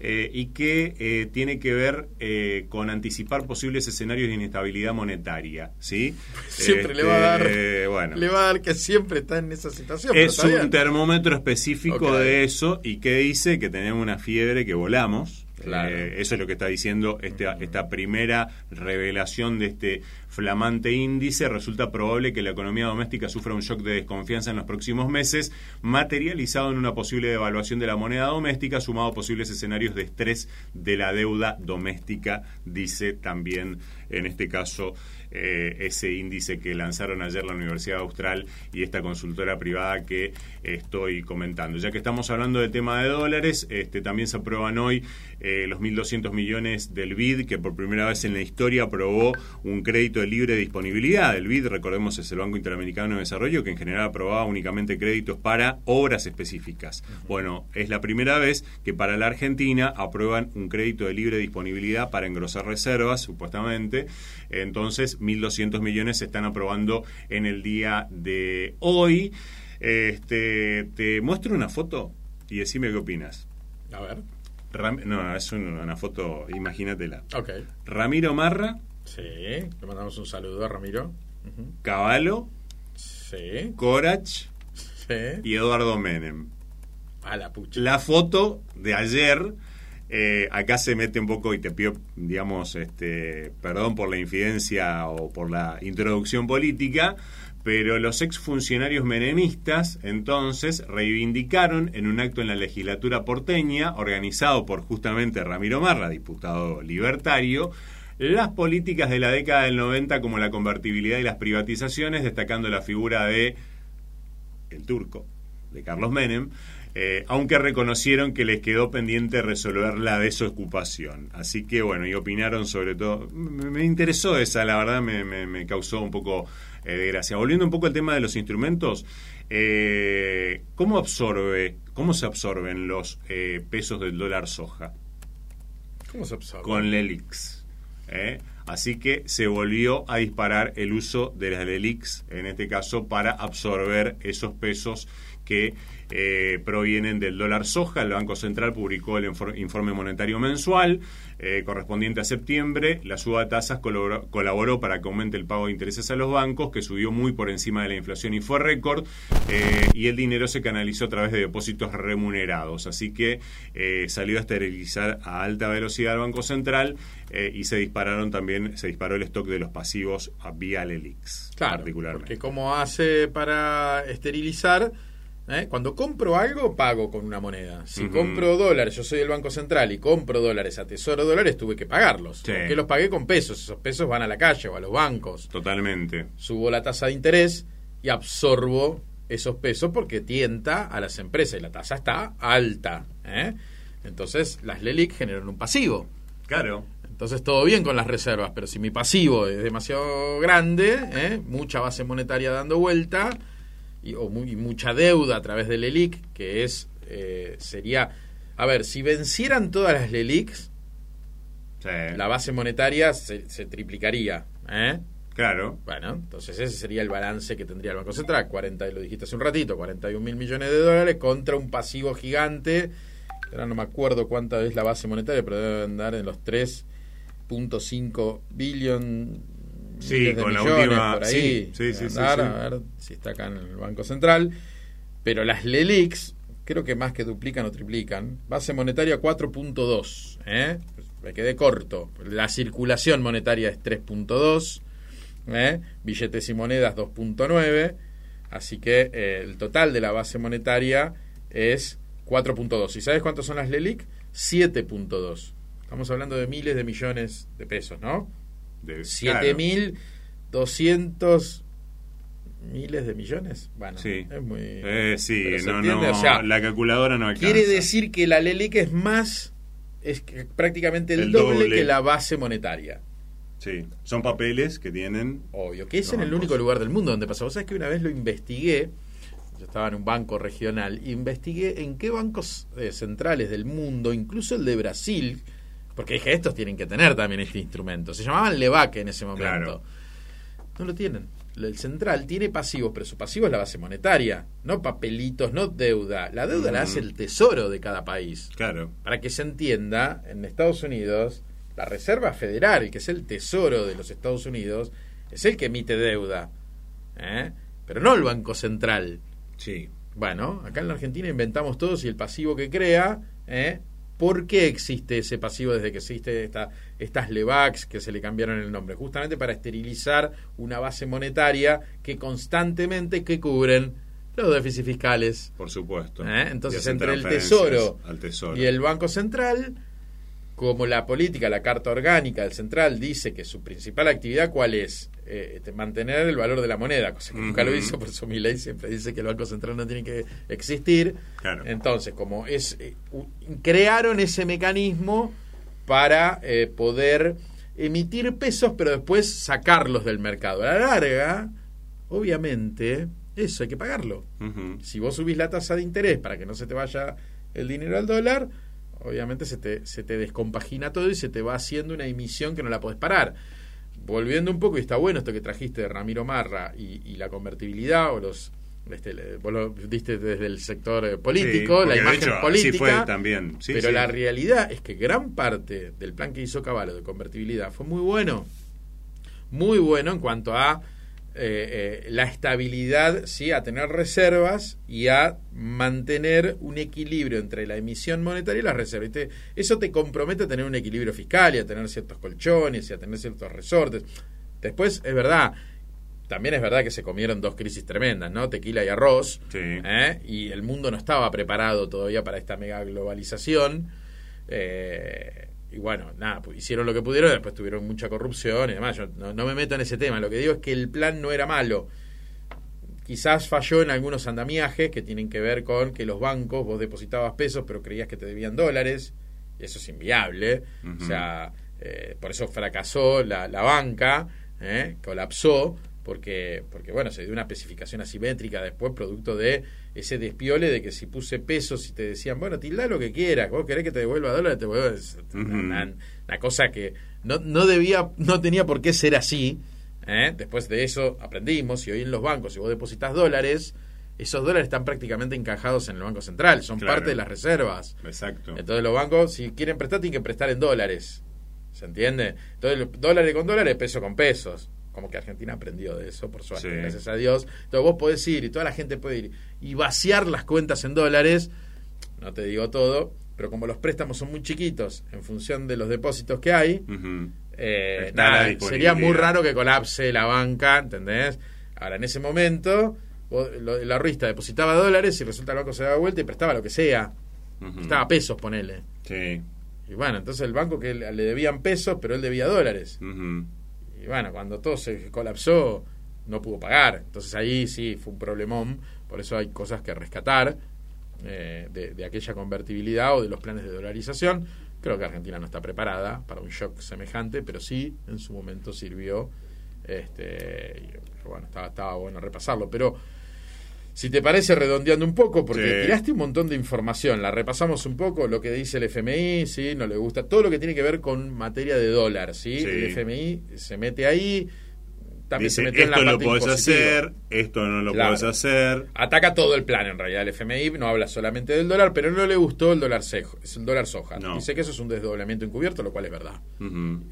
Eh, y que eh, tiene que ver eh, con anticipar posibles escenarios de inestabilidad monetaria, ¿sí? Siempre le va a dar. Este, bueno. Le va a dar que siempre está en esa situación. Es un termómetro específico de eso y que dice que tenemos una fiebre que volamos. Eh, eso es lo que está diciendo este, esta primera revelación de este flamante índice. Resulta probable que la economía doméstica sufra un shock de desconfianza en los próximos meses, materializado en una posible devaluación de la moneda doméstica, sumado a posibles escenarios de estrés de la deuda doméstica, dice también en este caso eh, ese índice que lanzaron ayer la Universidad Austral y esta consultora privada que estoy comentando. Ya que estamos hablando del tema de dólares, este, también se aprueban hoy eh, los 1.200 millones del BID, que por primera vez en la historia aprobó un crédito de libre disponibilidad. El BID, recordemos, es el Banco Interamericano de Desarrollo, que en general aprobaba únicamente créditos para obras específicas. Bueno, es la primera vez que para la Argentina aprueban un crédito de libre disponibilidad para engrosar reservas, supuestamente. Entonces, 1.200 millones se están aprobando en el día de hoy. Este, te muestro una foto y decime qué opinas. A ver. Ram- no, es un- una foto, imagínatela. Ok. Ramiro Marra, Sí. Le mandamos un saludo a Ramiro. Ujú. Cavallo, Sí. Corach Sí. y Eduardo Menem. A la pucha. La foto de ayer, eh, acá se mete un poco y te pido, digamos, este, perdón por la infidencia o por la introducción política, pero los exfuncionarios menemistas entonces reivindicaron en un acto en la legislatura porteña, organizado por justamente Ramiro Marra, diputado libertario, las políticas de la década del 90 como la convertibilidad y las privatizaciones, destacando la figura de el turco, de Carlos Menem, eh, aunque reconocieron que les quedó pendiente resolver la desocupación. Así que bueno, y opinaron sobre todo. Me, me interesó esa, la verdad me, me- me causó un poco eh, de gracia. Volviendo un poco al tema de los instrumentos, eh, ¿cómo absorbe, cómo se absorben los pesos del dólar soja? ¿Cómo se absorbe? con Lelix. Así que se volvió a disparar el uso de las Lelix, en este caso, para absorber esos pesos que eh, provienen del dólar soja. El Banco Central publicó el informe monetario mensual eh, correspondiente a septiembre. La suba de tasas colaboró, para que aumente el pago de intereses a los bancos, que subió muy por encima de la inflación y fue récord. Eh, y el dinero se canalizó a través de depósitos remunerados. Así que salió a esterilizar a alta velocidad el Banco Central y se dispararon también, se disparó el stock de los pasivos a vía Lelix. Claro, particularmente. porque como hace para esterilizar ¿Eh? Cuando compro algo, pago con una moneda. Si compro dólares, yo soy el Banco Central y compro dólares a Tesoro dólares, tuve que pagarlos. Que los pagué con pesos. Esos pesos van a la calle o a los bancos. Totalmente. Subo la tasa de interés y absorbo esos pesos porque tienta a las empresas y la tasa está alta. ¿eh? Entonces, las LELIC generan un pasivo. Claro. Entonces todo bien con las reservas, pero si mi pasivo es demasiado grande, ¿eh? mucha base monetaria dando vuelta, y, o muy, mucha deuda a través del LELIC, que es eh, sería, a ver, si vencieran todas las LELICs, la base monetaria se, triplicaría. ¿eh? Claro. Bueno, entonces ese sería el balance que tendría el Banco Central. 40, lo dijiste hace un ratito, 41 mil millones de dólares contra un pasivo gigante. Ahora no me acuerdo cuánta es la base monetaria, pero debe andar en los 3.5 billones sí, con la última, por ahí. Sí, sí, sí, a ver si está acá en el Banco Central. Pero las LELIX, creo que más que duplican o triplican. Base monetaria 4.2. ¿eh? Me quedé corto. La circulación monetaria es 3.2. ¿eh? Billetes y monedas 2.9. Así que eh, el total de la base monetaria es 4.2. ¿Y sabes cuántos son las LELIC? 7.2. Estamos hablando de miles de millones de pesos, ¿no? De, 7.200 miles de millones. Bueno, sí. es muy. Eh, sí, no, no, la calculadora no alcanza. Quiere decir que la LELIC es más, es prácticamente el, doble, que la base monetaria. Sí, son papeles que tienen. Obvio, que es en el único lugar del mundo donde pasa. Vos sabés que una vez lo investigué, yo estaba en un banco regional, investigué en qué bancos eh, centrales del mundo, incluso el de Brasil, porque dije, estos tienen que tener también este instrumento. Se llamaban Levaque en ese momento. No lo tienen. El central tiene pasivos, pero su pasivo es la base monetaria, no papelitos, no deuda. La deuda la hace el tesoro de cada país. Claro. Para que se entienda, en Estados Unidos, la Reserva Federal, que es el tesoro de los Estados Unidos, es el que emite deuda. ¿eh? Pero no el Banco Central. Sí. Bueno, acá en la Argentina inventamos todos y el pasivo que crea ¿eh? ¿Por qué existe ese pasivo desde que existe esta, estas LEVAX que se le cambiaron el nombre? Justamente para esterilizar una base monetaria que constantemente que cubren los déficits fiscales. Por supuesto. ¿Eh? Entonces, entre el tesoro, y el Banco Central, como la política, la carta orgánica del Central dice que su principal actividad, ¿cuál es? Eh, este, mantener el valor de la moneda, cosa que nunca lo hizo, por eso mi ley siempre dice que el Banco Central no tiene que existir. Entonces, como es eh, crearon ese mecanismo para eh, poder emitir pesos, pero después sacarlos del mercado. A la larga, obviamente, eso hay que pagarlo. Si vos subís la tasa de interés para que no se te vaya el dinero al dólar, obviamente se te, se te descompagina todo y se te va haciendo una emisión que no la podés parar. Volviendo un poco, y está bueno esto que trajiste de Ramiro Marra y, la convertibilidad o los este, vos lo diste desde el sector eh, político, la imagen política, también. pero la realidad es que gran parte del plan que hizo Caballo de convertibilidad fue muy bueno, muy bueno en cuanto a eh, eh, la estabilidad, sí, a tener reservas y a mantener un equilibrio entre la emisión monetaria y las reservas. eso te compromete a tener un equilibrio fiscal y a tener ciertos colchones y a tener ciertos resortes. Después, es verdad, también es verdad que se comieron dos crisis tremendas, ¿no? Tequila y arroz. ¿eh? Y el mundo no estaba preparado todavía para esta mega globalización. Eh, y bueno, nada, pues hicieron lo que pudieron, después tuvieron mucha corrupción y demás. Yo no, me meto en ese tema. Lo que digo es que el plan no era malo. Quizás falló en algunos andamiajes que tienen que ver con que los bancos, vos depositabas pesos, pero creías que te debían dólares. Y eso es inviable. O sea, eh, por eso fracasó la, la banca, eh, colapsó porque, porque bueno, se dio una especificación asimétrica después, producto de ese despiole de que si puse pesos y te decían, bueno, tilda lo que quieras, vos querés que te devuelva dólares, te vuelves una, cosa que no, no debía, no tenía por qué ser así. ¿eh? Después de eso aprendimos, y hoy en los bancos, si vos depositas dólares, esos dólares están prácticamente encajados en el Banco Central, son Claro. parte de las reservas. Exacto. Entonces los bancos, si quieren prestar, tienen que prestar en dólares. ¿Se entiende? Entonces, dólares con dólares, peso con pesos. Como que Argentina aprendió de eso, por suerte, Sí. gracias a Dios. Entonces vos podés ir y toda la gente puede ir y vaciar las cuentas en dólares. No te digo todo, pero como los préstamos son muy chiquitos en función de los depósitos que hay, eh, nada, sería muy raro que colapse la banca, ¿entendés? Ahora, en ese momento, vos- lo- el ahorrista depositaba dólares y resulta que el banco se daba vuelta y prestaba lo que sea. Ujú. Prestaba pesos, ponele. Sí. Y bueno, entonces el banco que le debían pesos, pero él debía dólares. Ujú. Y bueno, cuando todo se colapsó, no pudo pagar. Entonces ahí sí fue un problemón. Por eso hay cosas que rescatar eh, de, aquella convertibilidad o de los planes de dolarización. Creo que Argentina no está preparada para un shock semejante, pero sí en su momento sirvió. Este, y, bueno, estaba, estaba bueno repasarlo. Pero si te parece, redondeando un poco, porque Sí. tiraste un montón de información, la repasamos un poco, lo que dice el FMI, ¿sí? No le gusta, todo lo que tiene que ver con materia de dólar, ¿sí? Sí. El FMI se mete ahí, también Dice, se metió en la esto lo parte puedes hacer, esto no lo Claro. puedes hacer. Ataca todo el plan en realidad el FMI, no habla solamente del dólar, pero no le gustó el dólar cejo, es el dólar soja. No. Dice que eso es un desdoblamiento encubierto, lo cual es verdad.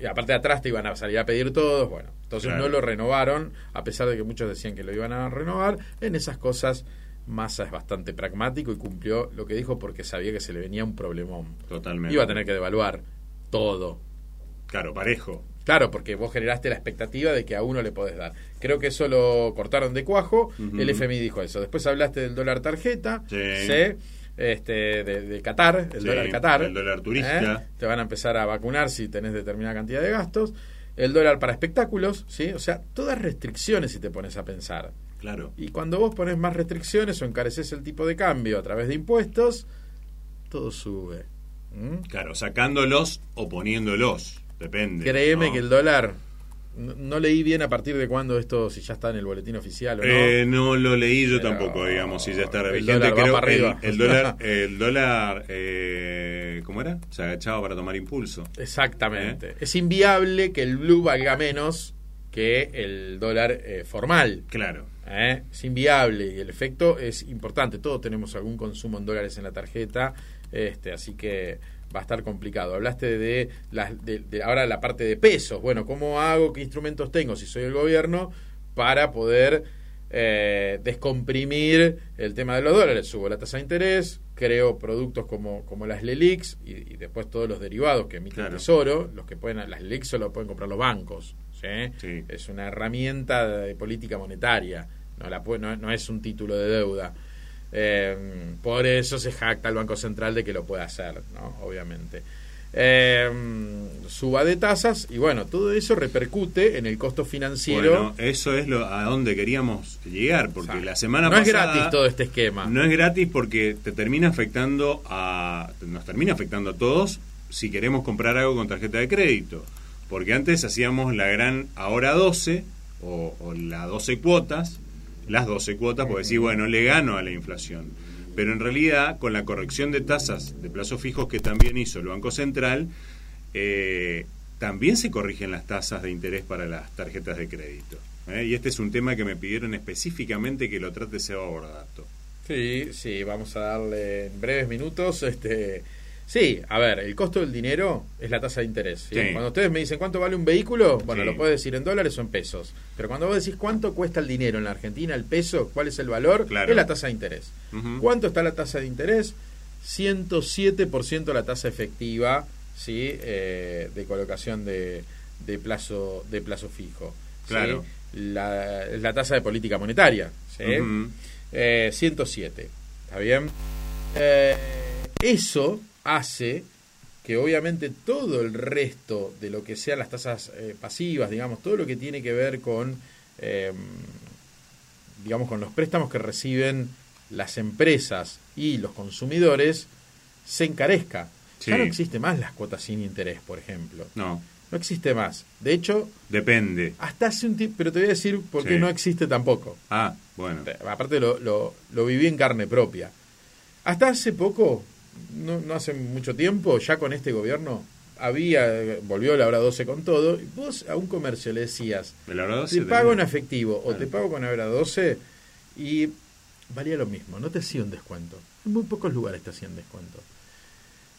Y aparte de atrás te iban a salir a pedir todos, bueno, entonces Claro. no lo renovaron, a pesar de que muchos decían que lo iban a renovar, en esas cosas Massa es bastante pragmático y cumplió lo que dijo porque sabía que se le venía un problemón. Totalmente. Iba a tener que devaluar todo. Claro, parejo. Claro, porque vos generaste la expectativa de que a uno le podés dar. Creo que eso lo cortaron de cuajo. El FMI dijo eso. Después hablaste del dólar tarjeta. Sí. ¿sí? Este, de, de Qatar, el Sí, dólar Qatar. el dólar turista. ¿eh? Te van a empezar a vacunar si tenés determinada cantidad de gastos. El dólar para espectáculos, ¿sí? O sea, todas restricciones si te pones a pensar. Claro. Y cuando vos pones más restricciones o encareces el tipo de cambio a través de impuestos, todo sube. ¿Mm? Claro, sacándolos o poniéndolos. Depende. Créeme ¿no? que el dólar. No, no leí bien a partir de cuándo esto, si ya está en el boletín oficial o no. Eh, no lo leí yo Pero tampoco, digamos, si ya está el vigente. dólar va Creo para el-. El, dólar, *laughs* el dólar eh, ¿cómo era? Se agachaba para tomar impulso. Exactamente. ¿Eh? Es inviable que el blue valga menos que el dólar eh, formal. Claro. ¿eh? Es inviable y el efecto es importante. Todos tenemos algún consumo en dólares en la tarjeta, este, así que va a estar complicado. Hablaste de, las, de, de ahora la parte de pesos. Bueno, ¿cómo hago? ¿Qué instrumentos tengo si soy el gobierno para poder eh, descomprimir el tema de los dólares? Subo la tasa de interés, creo productos como, como las LELIX y, y después todos los derivados que emite Claro. el Tesoro, los que pueden, las LELIX solo pueden comprar los bancos. ¿sí? Sí. Es una herramienta de política monetaria, no, la no, no es un título de deuda. Eh, por eso se jacta el Banco Central de que lo puede hacer, ¿no? obviamente. Eh, suba de tasas y bueno, todo eso repercute en el costo financiero. Bueno, eso es lo a donde queríamos llegar, porque Exacto. la semana no es pasada gratis todo este esquema. no es gratis porque te termina afectando a nos termina afectando a todos si queremos comprar algo con tarjeta de crédito, porque antes hacíamos la gran ahora 12 o, o la 12 cuotas, las 12 cuotas, porque decir, bueno, le gano a la inflación. Pero en realidad, con la corrección de tasas de plazos fijos que también hizo el Banco Central, eh, también se corrigen las tasas de interés para las tarjetas de crédito. ¿eh? Y este es un tema que me pidieron específicamente que lo trate Seba Bordato. Sí, sí, vamos a darle en breves minutos. Este, sí, a ver, el costo del dinero es la tasa de interés. ¿sí? Sí. Cuando ustedes me dicen cuánto vale un vehículo, bueno, Sí. lo puedes decir en dólares o en pesos. Pero cuando vos decís cuánto cuesta el dinero en la Argentina, el peso, cuál es el valor, Claro. es la tasa de interés. ¿Cuánto está la tasa de interés? 107% la tasa efectiva ¿sí? Eh, de colocación de, de plazo de plazo fijo. Claro. La, es la tasa de política monetaria. ¿sí? Eh, 107. ¿Está bien? Eh, eso hace que obviamente todo el resto de lo que sean las tasas eh, pasivas, digamos, todo lo que tiene que ver con, eh, digamos, con los préstamos que reciben las empresas y los consumidores, se encarezca. Ya no existe más las cuotas sin interés, por ejemplo. No, No existe más. De hecho, depende. hasta hace un tiempo, pero te voy a decir por qué Sí. no existe tampoco. Ah, bueno. Aparte lo, lo, lo viví en carne propia. Hasta hace poco, no, no hace mucho tiempo, ya con este gobierno, había, volvió la hora 12 con todo, y vos a un comercio le decías, te 12 pago en efectivo o te pago con hora 12 y valía lo mismo, no te hacía un descuento. En muy pocos lugares te hacían descuento.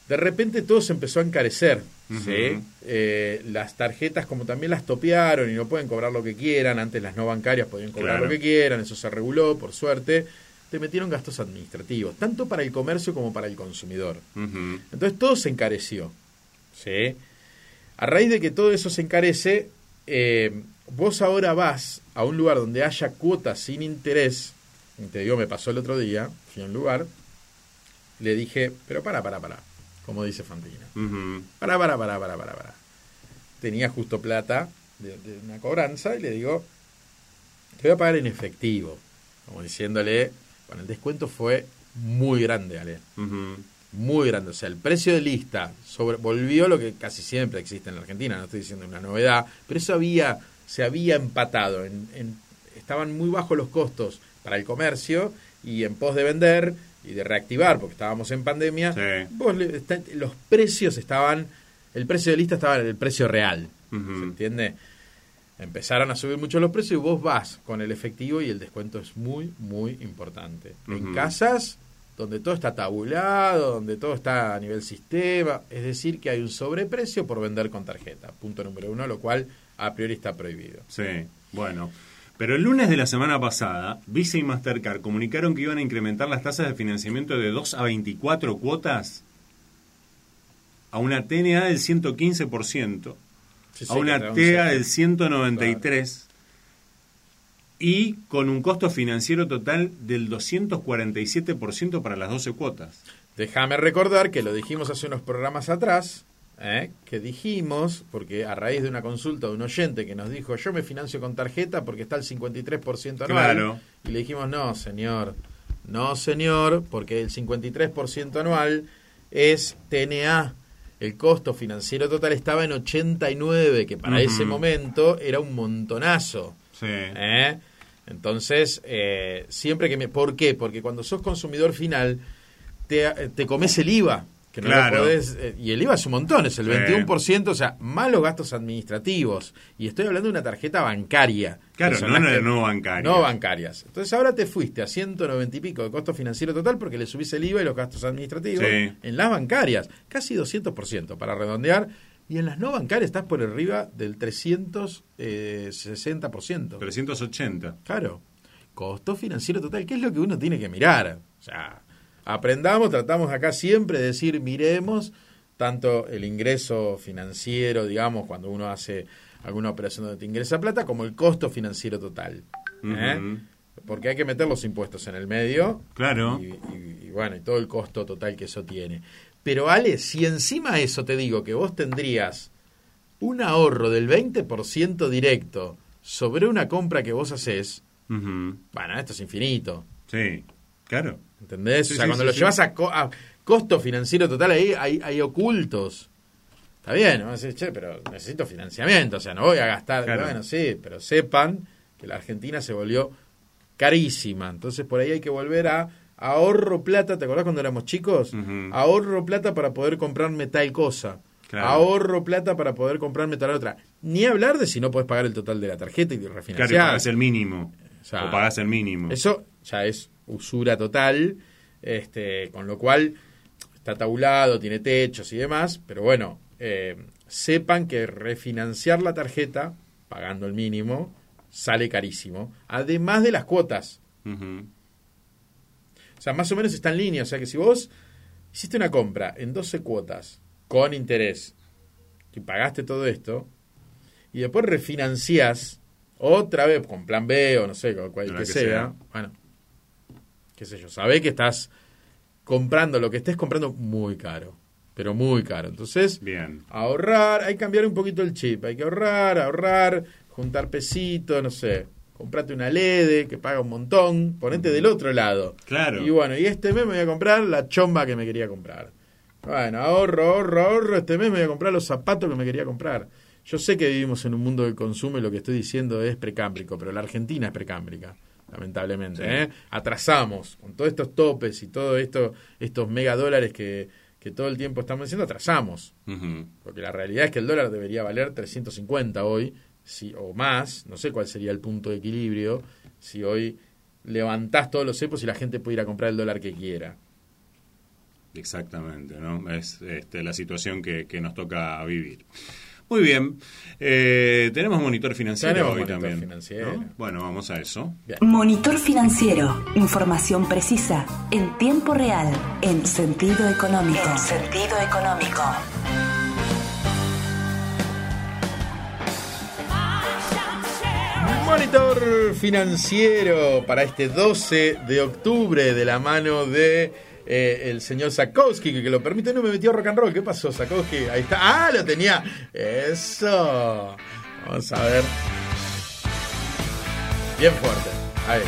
De repente todo se empezó a encarecer. ¿sí? Eh, las tarjetas como también las topearon y no pueden cobrar lo que quieran. Antes las no bancarias podían cobrar Claro. lo que quieran, eso se reguló, por suerte. Te metieron gastos administrativos, tanto para el comercio como para el consumidor. Entonces todo se encareció. ¿sí? A raíz de que todo eso se encarece, eh, vos ahora vas a un lugar donde haya cuotas sin interés. y Te digo, me pasó el otro día, fui a un lugar, le dije, pero para, para, para, como dice Fantina. Ujú. Para, para, para, para, para, para. Tenía justo plata de, de una cobranza y le digo, te voy a pagar en efectivo. Como diciéndole, bueno, el descuento fue muy grande, Ale Ujú. muy grande. O sea, el precio de lista sobre, volvió lo que casi siempre existe en la Argentina, no estoy diciendo una novedad, pero eso había, se había empatado. En, en- estaban muy bajos los costos para el comercio y en pos de vender y de reactivar, porque estábamos en pandemia, Sí. vos le- está- los precios estaban, el precio de lista estaba en el precio real. ¿Se entiende? Empezaron a subir mucho los precios y vos vas con el efectivo y el descuento es muy, muy importante. En casas donde todo está tabulado, donde todo está a nivel sistema, es decir, que hay un sobreprecio por vender con tarjeta, punto número uno, lo cual a priori está prohibido. Sí, bueno. Pero el lunes de la semana pasada, Visa y Mastercard comunicaron que iban a incrementar las tasas de financiamiento de 2 a 24 cuotas a una TNA del 115%, Sí, a una cero. del 193% y con un costo financiero total del 247% para las 12 cuotas. Déjame recordar que lo dijimos hace unos programas atrás, ¿eh? que dijimos, porque a raíz de una consulta de un oyente que nos dijo, yo me financio con tarjeta porque está el 53% anual. Claro. Y le dijimos, no, señor, no, señor, porque el 53% anual es TNA. El costo financiero total estaba en 89, que para ese momento era un montonazo. Sí. ¿Eh? Entonces, eh, siempre que me... ¿Por qué? Porque cuando sos consumidor final, te, te comes el IVA. Que no Claro. podés, eh, y el IVA es un montón, es el Sí. 21%, o sea, más los gastos administrativos. Y estoy hablando de una tarjeta bancaria. Claro, no que- no bancarias. No bancarias. Entonces ahora te fuiste a 190 y pico de costo financiero total porque le subís el IVA y los gastos administrativos Sí. en las bancarias. Casi 200% para redondear. Y en las no bancarias estás por arriba del eh, 360%. 380. Claro. Costo financiero total, ¿qué es lo que uno tiene que mirar? O sea, aprendamos, tratamos acá siempre de decir, miremos tanto el ingreso financiero, digamos, cuando uno hace alguna operación donde te ingresa plata, como el costo financiero total. ¿eh? Porque hay que meter los impuestos en el medio. Claro. Y, y- y bueno, y todo el costo total que eso tiene. Pero Ale, si encima de eso te digo que vos tendrías un ahorro del 20% directo sobre una compra que vos haces, bueno, esto es infinito. Sí, claro. ¿Entendés? Sí, o sea, sí, cuando sí, lo llevas a, co- a costo financiero total, ahí hay, hay ocultos. Está bien, ¿no? Decís, che, pero necesito financiamiento, o sea, no voy a gastar. Claro. Bueno, sí, pero sepan que la Argentina se volvió carísima. Entonces, por ahí hay que volver a ahorro plata. ¿Te acordás cuando éramos chicos? Ahorro plata para poder comprarme tal cosa. Claro. Ahorro plata para poder comprarme tal otra. Ni hablar de si no puedes pagar el total de la tarjeta y refinanciar. Claro, y pagás el mínimo. O sea, o pagás el mínimo. Eso ya es usura total, este, con lo cual está tabulado, tiene techos y demás, pero bueno, eh, sepan que refinanciar la tarjeta, pagando el mínimo, sale carísimo, además de las cuotas. O sea, más o menos está en línea, o sea que si vos hiciste una compra en 12 cuotas con interés y pagaste todo esto, y después refinanciás otra vez con plan B o no sé, con que, que sea. bueno, qué sé yo, sabés que estás comprando lo que estés comprando muy caro, pero muy caro. Entonces, Bien. ahorrar, hay que cambiar un poquito el chip, hay que ahorrar, ahorrar, juntar pesitos, no sé, comprate una LED que paga un montón, ponete del otro lado. Claro. Y bueno, y este mes me voy a comprar la chomba que me quería comprar. Bueno, ahorro, ahorro, ahorro, este mes me voy a comprar los zapatos que me quería comprar. Yo sé que vivimos en un mundo del consumo y lo que estoy diciendo es precámbrico, pero la Argentina es precámbrica, lamentablemente. Sí. ¿eh? Atrasamos, con todos estos topes y todo esto, estos megadólares que, que todo el tiempo estamos diciendo, atrasamos. Porque la realidad es que el dólar debería valer 350 hoy, si, o más, no sé cuál sería el punto de equilibrio, si hoy levantás todos los cepos y la gente puede ir a comprar el dólar que quiera. Exactamente, ¿no? Es este, la situación que, que nos toca vivir. Muy bien. Eh, tenemos monitor financiero Tenemos hoy monitor también. financiero. ¿no? Bueno, vamos a eso. Monitor financiero. Información precisa, en tiempo real, en sentido económico. En sentido económico. Monitor financiero para este 12 de octubre de la mano de eh, el señor Sakowski, que, lo permite. No me metió rock and roll. ¿Qué pasó, Sakowski? Ahí está. Ah, lo tenía. Eso. Vamos a ver. Bien fuerte. Ahí.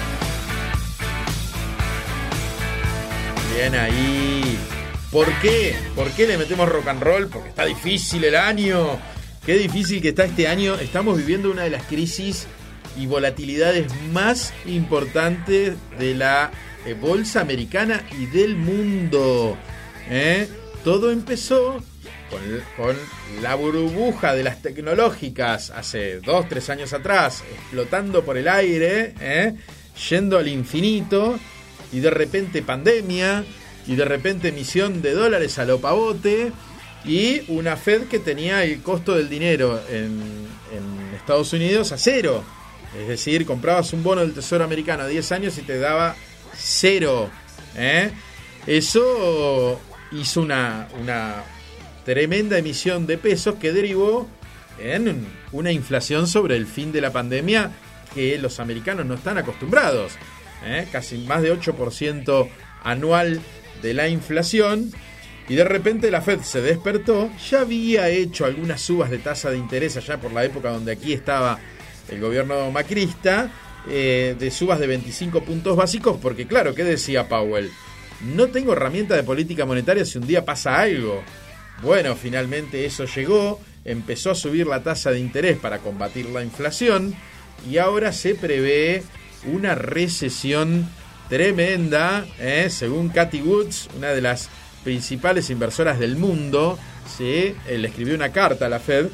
Bien ahí. ¿Por qué? ¿Por qué le metemos rock and roll? Porque está difícil el año. Qué difícil que está este año. Estamos viviendo una de las crisis y volatilidades más importantes de la eh, bolsa americana y del mundo. ¿eh? Todo empezó con, la burbuja de las tecnológicas hace dos, tres años atrás, explotando por el aire, ¿eh? yendo al infinito, y de repente pandemia, y de repente emisión de dólares a lo pavote, y una Fed que tenía el costo del dinero en Estados Unidos a cero. Es decir, comprabas un bono del Tesoro americano a 10 años y te daba cero. ¿eh? Eso hizo una, una tremenda emisión de pesos que derivó en una inflación sobre el fin de la pandemia que los americanos no están acostumbrados. ¿eh? Casi más de 8% anual de la inflación. Y de repente la Fed se despertó, ya había hecho algunas subas de tasa de interés allá por la época donde aquí estaba el gobierno macrista, eh, de subas de 25 puntos básicos, porque claro, ¿qué decía Powell? No tengo herramienta de política monetaria si un día pasa algo. Bueno, finalmente eso llegó, empezó a subir la tasa de interés para combatir la inflación y ahora se prevé una recesión tremenda, ¿eh? según Cathy Woods, una de las principales inversoras del mundo, ¿sí? le escribió una carta a la Fed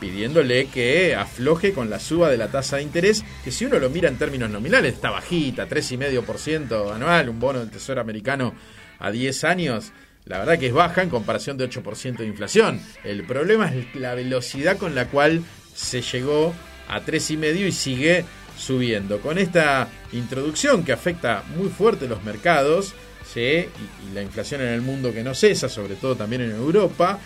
pidiéndole que afloje con la suba de la tasa de interés, que si uno lo mira en términos nominales está bajita, 3,5% anual, un bono del Tesoro americano a 10 años, la verdad que es baja en comparación de 8% de inflación. El problema es la velocidad con la cual se llegó a 3,5 y sigue subiendo. Con esta introducción que afecta muy fuerte los mercados, ¿sí? y, y la inflación en el mundo que no cesa, sobre todo también en Europa,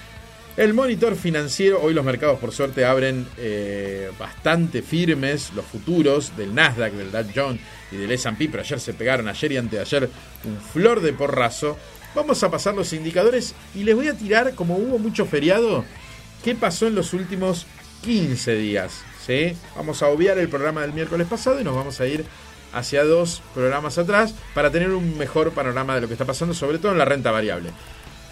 el monitor financiero, hoy los mercados por suerte abren eh, bastante firmes los futuros del Nasdaq, del Dow Jones y del S&P, pero ayer se pegaron, ayer y anteayer, un flor de porrazo. Vamos a pasar los indicadores y les voy a tirar, como hubo mucho feriado, qué pasó en los últimos 15 días. ¿sí? Vamos a obviar el programa del miércoles pasado y nos vamos a ir hacia dos programas atrás para tener un mejor panorama de lo que está pasando, sobre todo en la renta variable.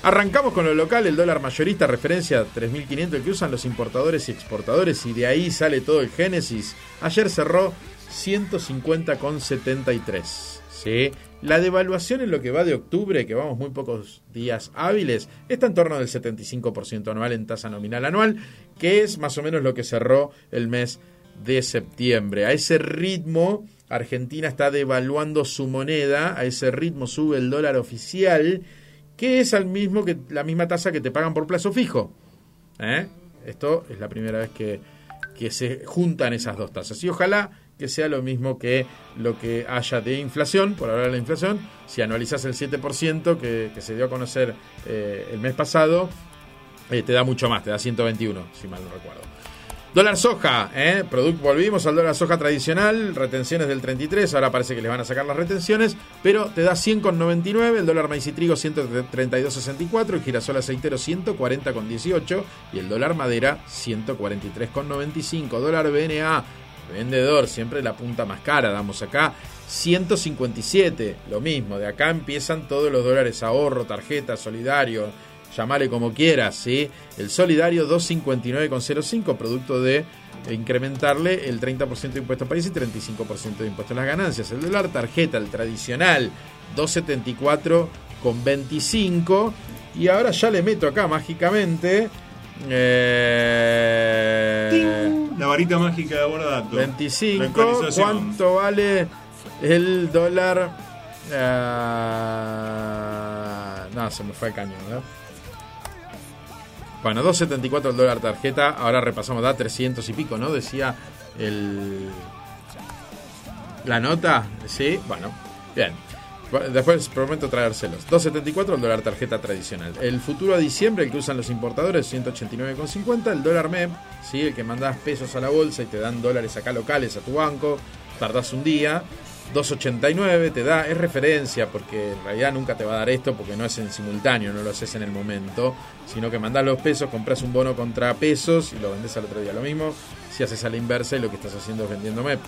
Arrancamos con lo local, el dólar mayorista, referencia 3.500, el que usan los importadores y exportadores, y de ahí sale todo el génesis. Ayer cerró 150,73. ¿sí? La devaluación en lo que va de octubre, que vamos muy pocos días hábiles, está en torno del 75% anual en tasa nominal anual, que es más o menos lo que cerró el mes de septiembre. A ese ritmo, Argentina está devaluando su moneda, a ese ritmo sube el dólar oficial que es al mismo que la misma tasa que te pagan por plazo fijo. ¿Eh? Esto es la primera vez que, que se juntan esas dos tasas. Y ojalá que sea lo mismo que lo que haya de inflación, por hablar de la inflación, si anualizas el 7% que, que se dio a conocer eh, el mes pasado, eh, te da mucho más, te da 121, si mal no recuerdo. Dólar soja, ¿eh? Producto, volvimos al dólar soja tradicional, retenciones del 33, ahora parece que les van a sacar las retenciones, pero te da 100,99, el dólar maíz y trigo 132,64, el girasol aceitero 140,18 y el dólar madera 143,95, dólar BNA, vendedor, siempre la punta más cara, damos acá 157, lo mismo, de acá empiezan todos los dólares ahorro, tarjeta, solidario, llamale como quieras, ¿sí? El solidario 259,05, producto de incrementarle el 30% de impuesto a país y 35% de impuesto a las ganancias. El dólar tarjeta, el tradicional, 274,25. Y ahora ya le meto acá mágicamente. Eh, La varita mágica de Bordato. 25. La actualización. ¿Cuánto vale El dólar. ah, no, se me fue el cañón, ¿no? Bueno, 2.74 el dólar tarjeta. Ahora repasamos, da 300 y pico, ¿no? Decía el. La nota, sí, bueno, bien. Después prometo traérselos. 2.74 el dólar tarjeta tradicional. El futuro a diciembre, el que usan los importadores, 189,50. El dólar MEP, ¿sí? el que mandás pesos a la bolsa y te dan dólares acá locales a tu banco. Tardás un día. 2.89 te da, es referencia, porque en realidad nunca te va a dar esto porque no es en simultáneo, no lo haces en el momento, sino que mandás los pesos, compras un bono contra pesos y lo vendes al otro día. Lo mismo si haces a la inversa y lo que estás haciendo es vendiendo MEP.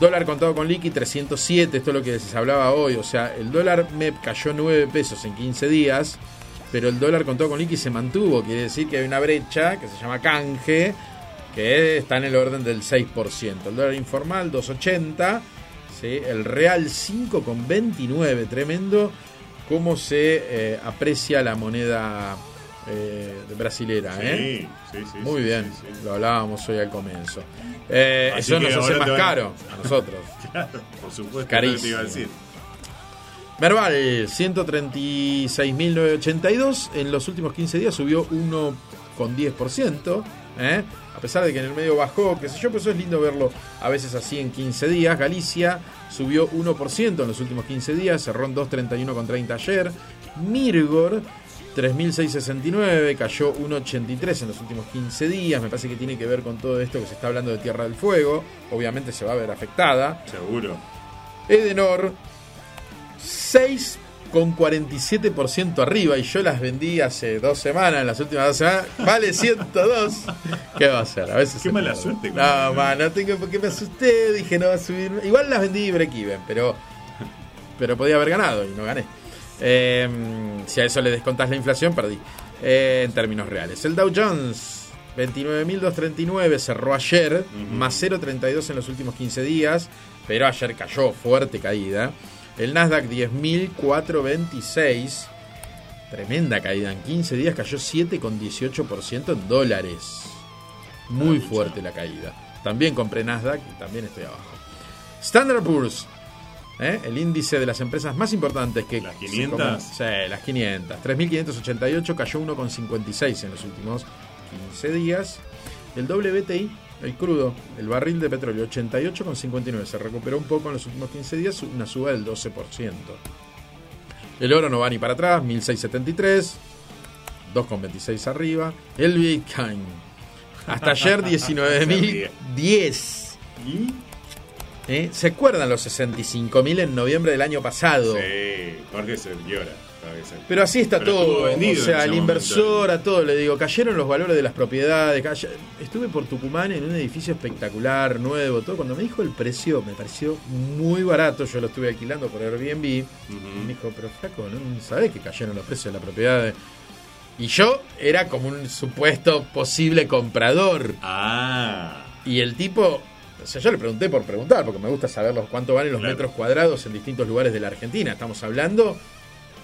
Dólar contado con liqui 307, esto es lo que se hablaba hoy, o sea, el dólar MEP cayó 9 pesos en 15 días, pero el dólar contado con liqui se mantuvo, quiere decir que hay una brecha que se llama canje, que está en el orden del 6%. El dólar informal 280, ¿sí? el real 5,29, tremendo cómo se eh, aprecia la moneda eh, brasilera. ¿eh? Sí, sí, sí. Muy sí, bien, sí, sí. lo hablábamos hoy al comienzo. Eh, eso nos hace más van- caro *laughs* a nosotros. Claro, por supuesto. Carísimo. te iba a decir. Verbal, 136.982. En los últimos 15 días subió 1,10%. ¿eh? A pesar de que en el medio bajó, qué sé yo, pero eso es lindo verlo a veces así en 15 días. Galicia subió 1% en los últimos 15 días, cerró en 2.31,30 ayer. Mirgor, 3.669, cayó 1.83 en los últimos 15 días. Me parece que tiene que ver con todo esto que se está hablando de Tierra del Fuego. Obviamente se va a ver afectada. Seguro. Edenor 6,47% arriba y yo las vendí hace dos semanas, en las últimas dos semanas, vale 102. ¿Qué va a hacer? A veces Qué mala suerte con No, man, no tengo por qué me asusté, dije no va a subir. Igual las vendí break even, pero, pero podía haber ganado y no gané. Eh, si a eso le descontás la inflación, perdí. Eh, en términos reales. El Dow Jones, 29.239, cerró ayer, más 0.32 en los últimos 15 días, pero ayer cayó, fuerte caída. El Nasdaq 10.426, tremenda caída, en 15 días cayó 7,18% en dólares. Muy fuerte la caída. También compré Nasdaq y también estoy abajo. Standard Poor's, ¿eh? el índice de las empresas más importantes que... ¿Las se 500? comen- Sí, las 500. 3.588 cayó 1,56 en los últimos 15 días. El WTI, el crudo, el barril de petróleo, 88,59. Se recuperó un poco en los últimos 15 días, una suba del 12%. El oro no va ni para atrás, 1.673. 2,26 arriba. El Bitcoin. Hasta ayer 19.010. ¿Y? ¿Eh? ¿Se acuerdan los 65.000 en noviembre del año pasado? Sí, Jorge se llora. Pero así está Pero todo. vendido o sea, al inversor, momento. a todo, le digo, cayeron los valores de las propiedades. cay- Estuve por Tucumán en un edificio espectacular, nuevo, todo. Cuando me dijo el precio, me pareció muy barato. Yo lo estuve alquilando por Airbnb. Y me dijo, pero flaco, ¿no sabés que cayeron los precios de la propiedad? Y yo era como un supuesto posible comprador. Ah. Y el tipo, o sea, yo le pregunté por preguntar, porque me gusta saber los, cuánto valen los Claro. metros cuadrados en distintos lugares de la Argentina. Estamos hablando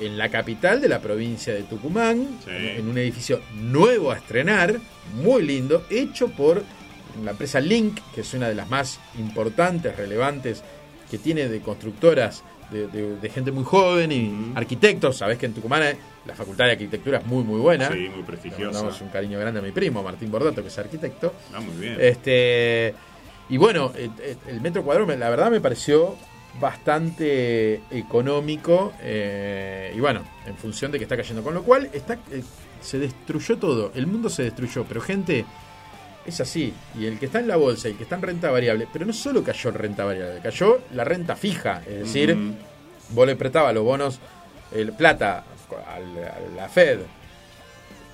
en la capital de la provincia de Tucumán, Sí. en, un edificio nuevo a estrenar, muy lindo, hecho por la empresa Link, que es una de las más importantes, relevantes, que tiene de constructoras de, de- de gente muy joven y arquitectos. Sabés que en Tucumán eh, la facultad de arquitectura es muy, muy buena. Sí, muy Le prestigiosa. mandamos un cariño grande a mi primo, Martín Bordato, que es arquitecto. Ah, muy bien. Este y bueno, eh, eh, el metro cuadrado la verdad me pareció bastante económico eh, y bueno, en función de que está cayendo, con lo cual está eh, se destruyó todo, el mundo se destruyó, pero gente es así, y el que está en la bolsa y el que está en renta variable, pero no solo cayó en renta variable, cayó la renta fija, es decir, vos le prestabas los bonos, el plata a la Fed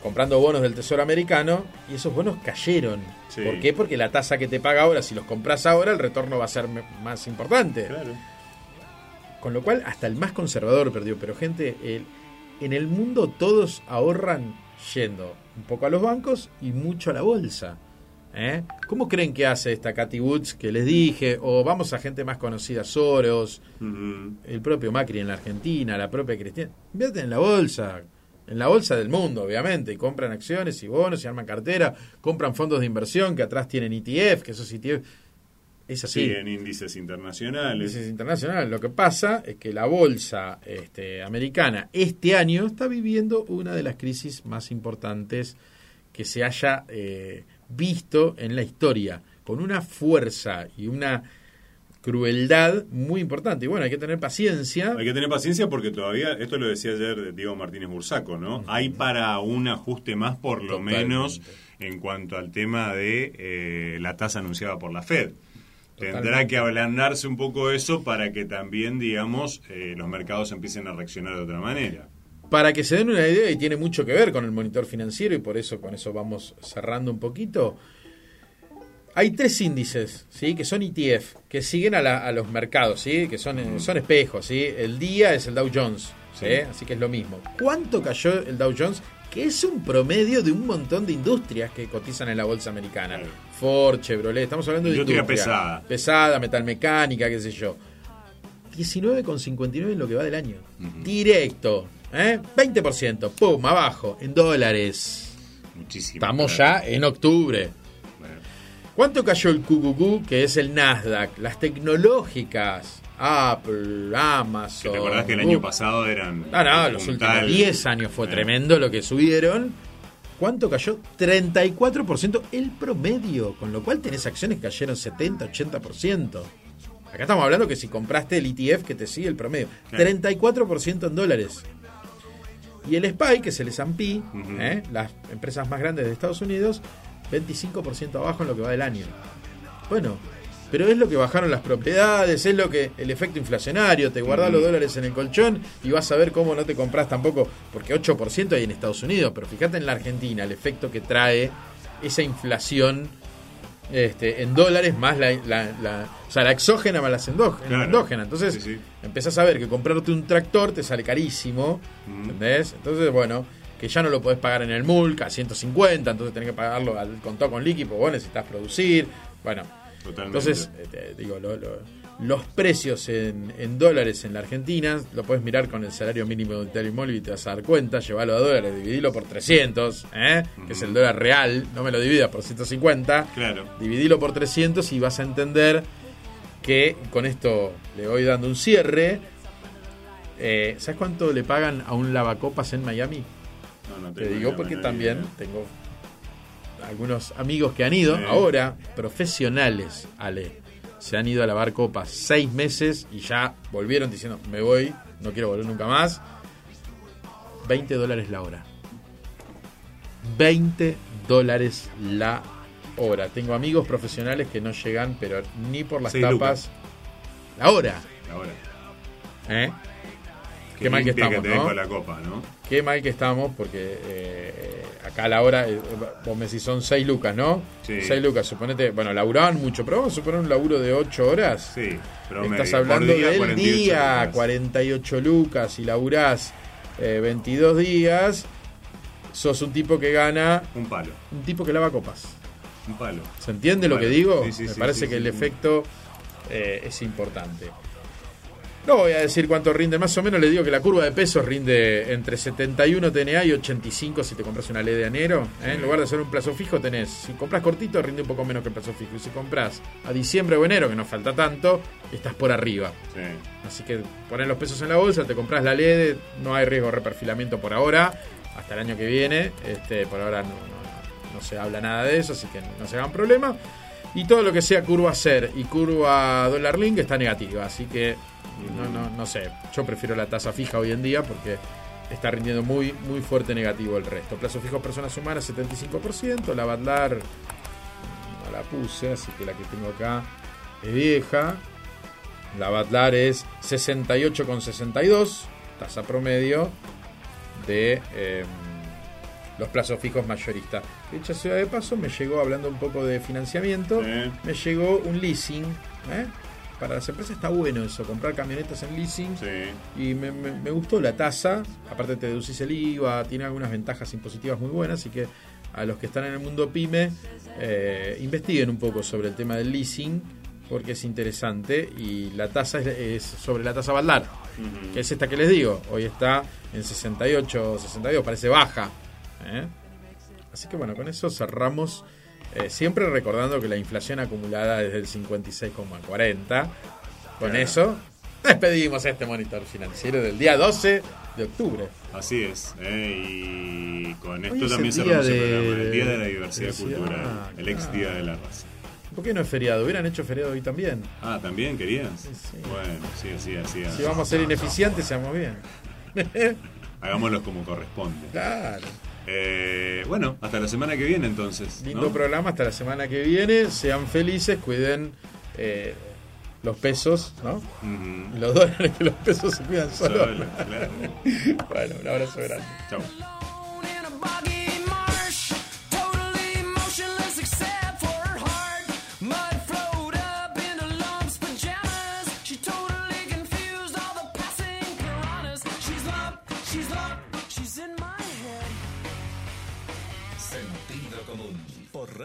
comprando bonos del Tesoro americano y esos bonos cayeron. Sí. ¿Por qué? Porque la tasa que te paga ahora, si los compras ahora, el retorno va a ser más importante. Claro. Con lo cual, hasta el más conservador perdió. Pero, gente, el- en el mundo todos ahorran yendo un poco a los bancos y mucho a la bolsa. ¿Eh? ¿Cómo creen que hace esta Cathy Woods que les dije? O vamos a gente más conocida, Soros, el propio Macri en la Argentina, la propia Cristina. Invierten en la bolsa, en la bolsa del mundo, obviamente, y compran acciones y bonos y arman cartera, compran fondos de inversión que atrás tienen ETF, que esos ETF Es así. Sí, en índices internacionales. Índices internacionales. Lo que pasa es que la bolsa este, americana este año está viviendo una de las crisis más importantes que se haya eh, visto en la historia, con una fuerza y una crueldad muy importante. Y bueno, hay que tener paciencia. Hay que tener paciencia porque todavía, esto lo decía ayer Diego Martínez Bursaco, ¿no? Hay para un ajuste más, por lo Totalmente. menos, en cuanto al tema de eh, la tasa anunciada por la Fed. Tendrá que ablandarse un poco eso para que también, digamos, eh, los mercados empiecen a reaccionar de otra manera. Para que se den una idea, y tiene mucho que ver con el monitor financiero, y por eso con eso vamos cerrando un poquito. Hay tres índices, ¿sí? que son ETF, que siguen a, la- a los mercados, ¿sí? que son, eh, son espejos. ¿sí? El día es el Dow Jones, ¿sí? Sí. así que es lo mismo. ¿Cuánto cayó el Dow Jones? Que es un promedio de un montón de industrias que cotizan en la bolsa americana. Claro. Ford, Chevrolet, estamos hablando de Industria pesada. Pesada, metalmecánica, qué sé yo. 19,59 en lo que va del año. Directo. ¿eh? 20%. Pum, abajo. En dólares. Muchísimo. Estamos Claro. ya en octubre. Bueno, ¿Cuánto cayó el QQQ, que es el Nasdaq? Las tecnológicas. Apple, Amazon. te acordás que el año pasado eran. Ah, no, los últimos 10 años fue Eh, tremendo lo que subieron. ¿Cuánto cayó? 34% el promedio, con lo cual tenés acciones que cayeron 70, 80%. Acá estamos hablando que si compraste el ETF que te sigue el promedio, Claro. 34% en dólares. Y el SPY, que es el S&P. ¿eh? las empresas más grandes de Estados Unidos, 25% abajo en lo que va del año. Bueno, pero es lo que bajaron las propiedades, es lo que el efecto inflacionario, te guardás los dólares en el colchón y vas a ver cómo no te compras tampoco, porque 8% hay en Estados Unidos, pero fíjate en la Argentina el efecto que trae esa inflación este, en dólares más la, la- la- o sea, la exógena más la endógena. Claro. endógena. Entonces, Sí, sí. empezás a ver que comprarte un tractor te sale carísimo, Mm. ¿entendés? Entonces, bueno, que ya no lo podés pagar en el MULC a 150, entonces tenés que pagarlo al contado con líquido, vos necesitas producir, bueno. Totalmente. Entonces, eh, te digo, lo- lo- los precios en, en dólares en la Argentina, lo puedes mirar con el salario mínimo de Italia Móvil y te vas a dar cuenta, llevalo a dólares, dividilo por 300, ¿eh? que es el dólar real, no me lo dividas por 150, Claro. dividilo por 300 y vas a entender que con esto le voy dando un cierre. Eh, ¿Sabes cuánto le pagan a un lavacopas en Miami? No, no Te digo porque también idea. tengo algunos amigos que han ido ahora, profesionales, Ale. Se han ido a lavar copas seis meses y ya volvieron diciendo, me voy, no quiero volver nunca más. 20 dólares la hora. 20 dólares la hora. Tengo amigos profesionales que no llegan, pero ni por las tapas. La hora. Ahora. ¿eh? Qué mal que estamos, ¿no? con la copa, ¿no? Qué mal que estamos, porque eh, acá a la hora, eh, vos me decís, son 6 lucas, ¿no? Sí. 6 lucas, suponete, bueno, laburaban mucho, pero vamos a suponer un laburo de 8 horas. Sí, promedio. Estás hablando día, del 48 día, lucas. 48 lucas, y laburás eh, 22 días, sos un tipo que gana, Un palo. un tipo que lava copas. Un palo. ¿Se entiende lo que digo? sí, sí, Me parece que el efecto eh, es importante. No voy a decir cuánto rinde, más o menos le digo que la curva de pesos rinde entre 71 TNA y 85 si te compras una ley de enero. ¿eh? En lugar de hacer un plazo fijo tenés, si compras cortito rinde un poco menos que el plazo fijo. Y si compras a diciembre o enero, que no falta tanto, estás por arriba. Sí. Así que pones los pesos en la bolsa, te compras la LED, no hay riesgo de reperfilamiento por ahora, hasta el año que viene. Este, por ahora no, no- no se habla nada de eso, así que no se hagan problema. Y todo lo que sea curva SER y curva dólar link está negativa, así que no, no, no sé. Yo prefiero la tasa fija hoy en día porque está rindiendo muy, muy fuerte negativo el resto. Plazo fijo personas humanas 75%, la Badlar no la puse, así que la que tengo acá es vieja. La Batlar es 68,62, tasa promedio de eh, los plazos fijos mayoristas. Dicha ciudad de paso, me llegó, hablando un poco de financiamiento, Sí. me llegó un leasing. ¿eh? Para las empresas está bueno eso, comprar camionetas en leasing. Sí. Y me, me- me gustó la tasa, aparte te deducís el IVA, tiene algunas ventajas impositivas muy buenas, así que a los que están en el mundo pyme, eh, investiguen un poco sobre el tema del leasing, porque es interesante, y la tasa es, es sobre la tasa Baldar, que es esta que les digo, hoy está en 68, 62, parece baja. ¿eh? Así que bueno, con eso cerramos Eh, siempre recordando que la inflación acumulada es del 56,40. Con Claro. eso, *laughs* despedimos este monitor financiero del día 12 de octubre. Así es. ¿eh? Y con esto es también cerramos el programa. El Día de la Diversidad diversidad, Cultural. El ex. Día de la Raza. ¿Por qué no es feriado? Hubieran hecho feriado hoy también. Ah, ¿también querías? sí. Bueno, sí, así, así. Si vamos a ser ineficientes, seamos bien. *laughs* Hagámoslo como corresponde. Claro. Eh, bueno, hasta la semana que viene entonces. Lindo ¿no? programa hasta la semana que viene. Sean felices, cuiden eh, los pesos, ¿no? Los dólares, que los pesos se cuidan solos. Solo, claro. *laughs* bueno, un abrazo grande. Chau.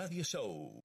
Radio Show.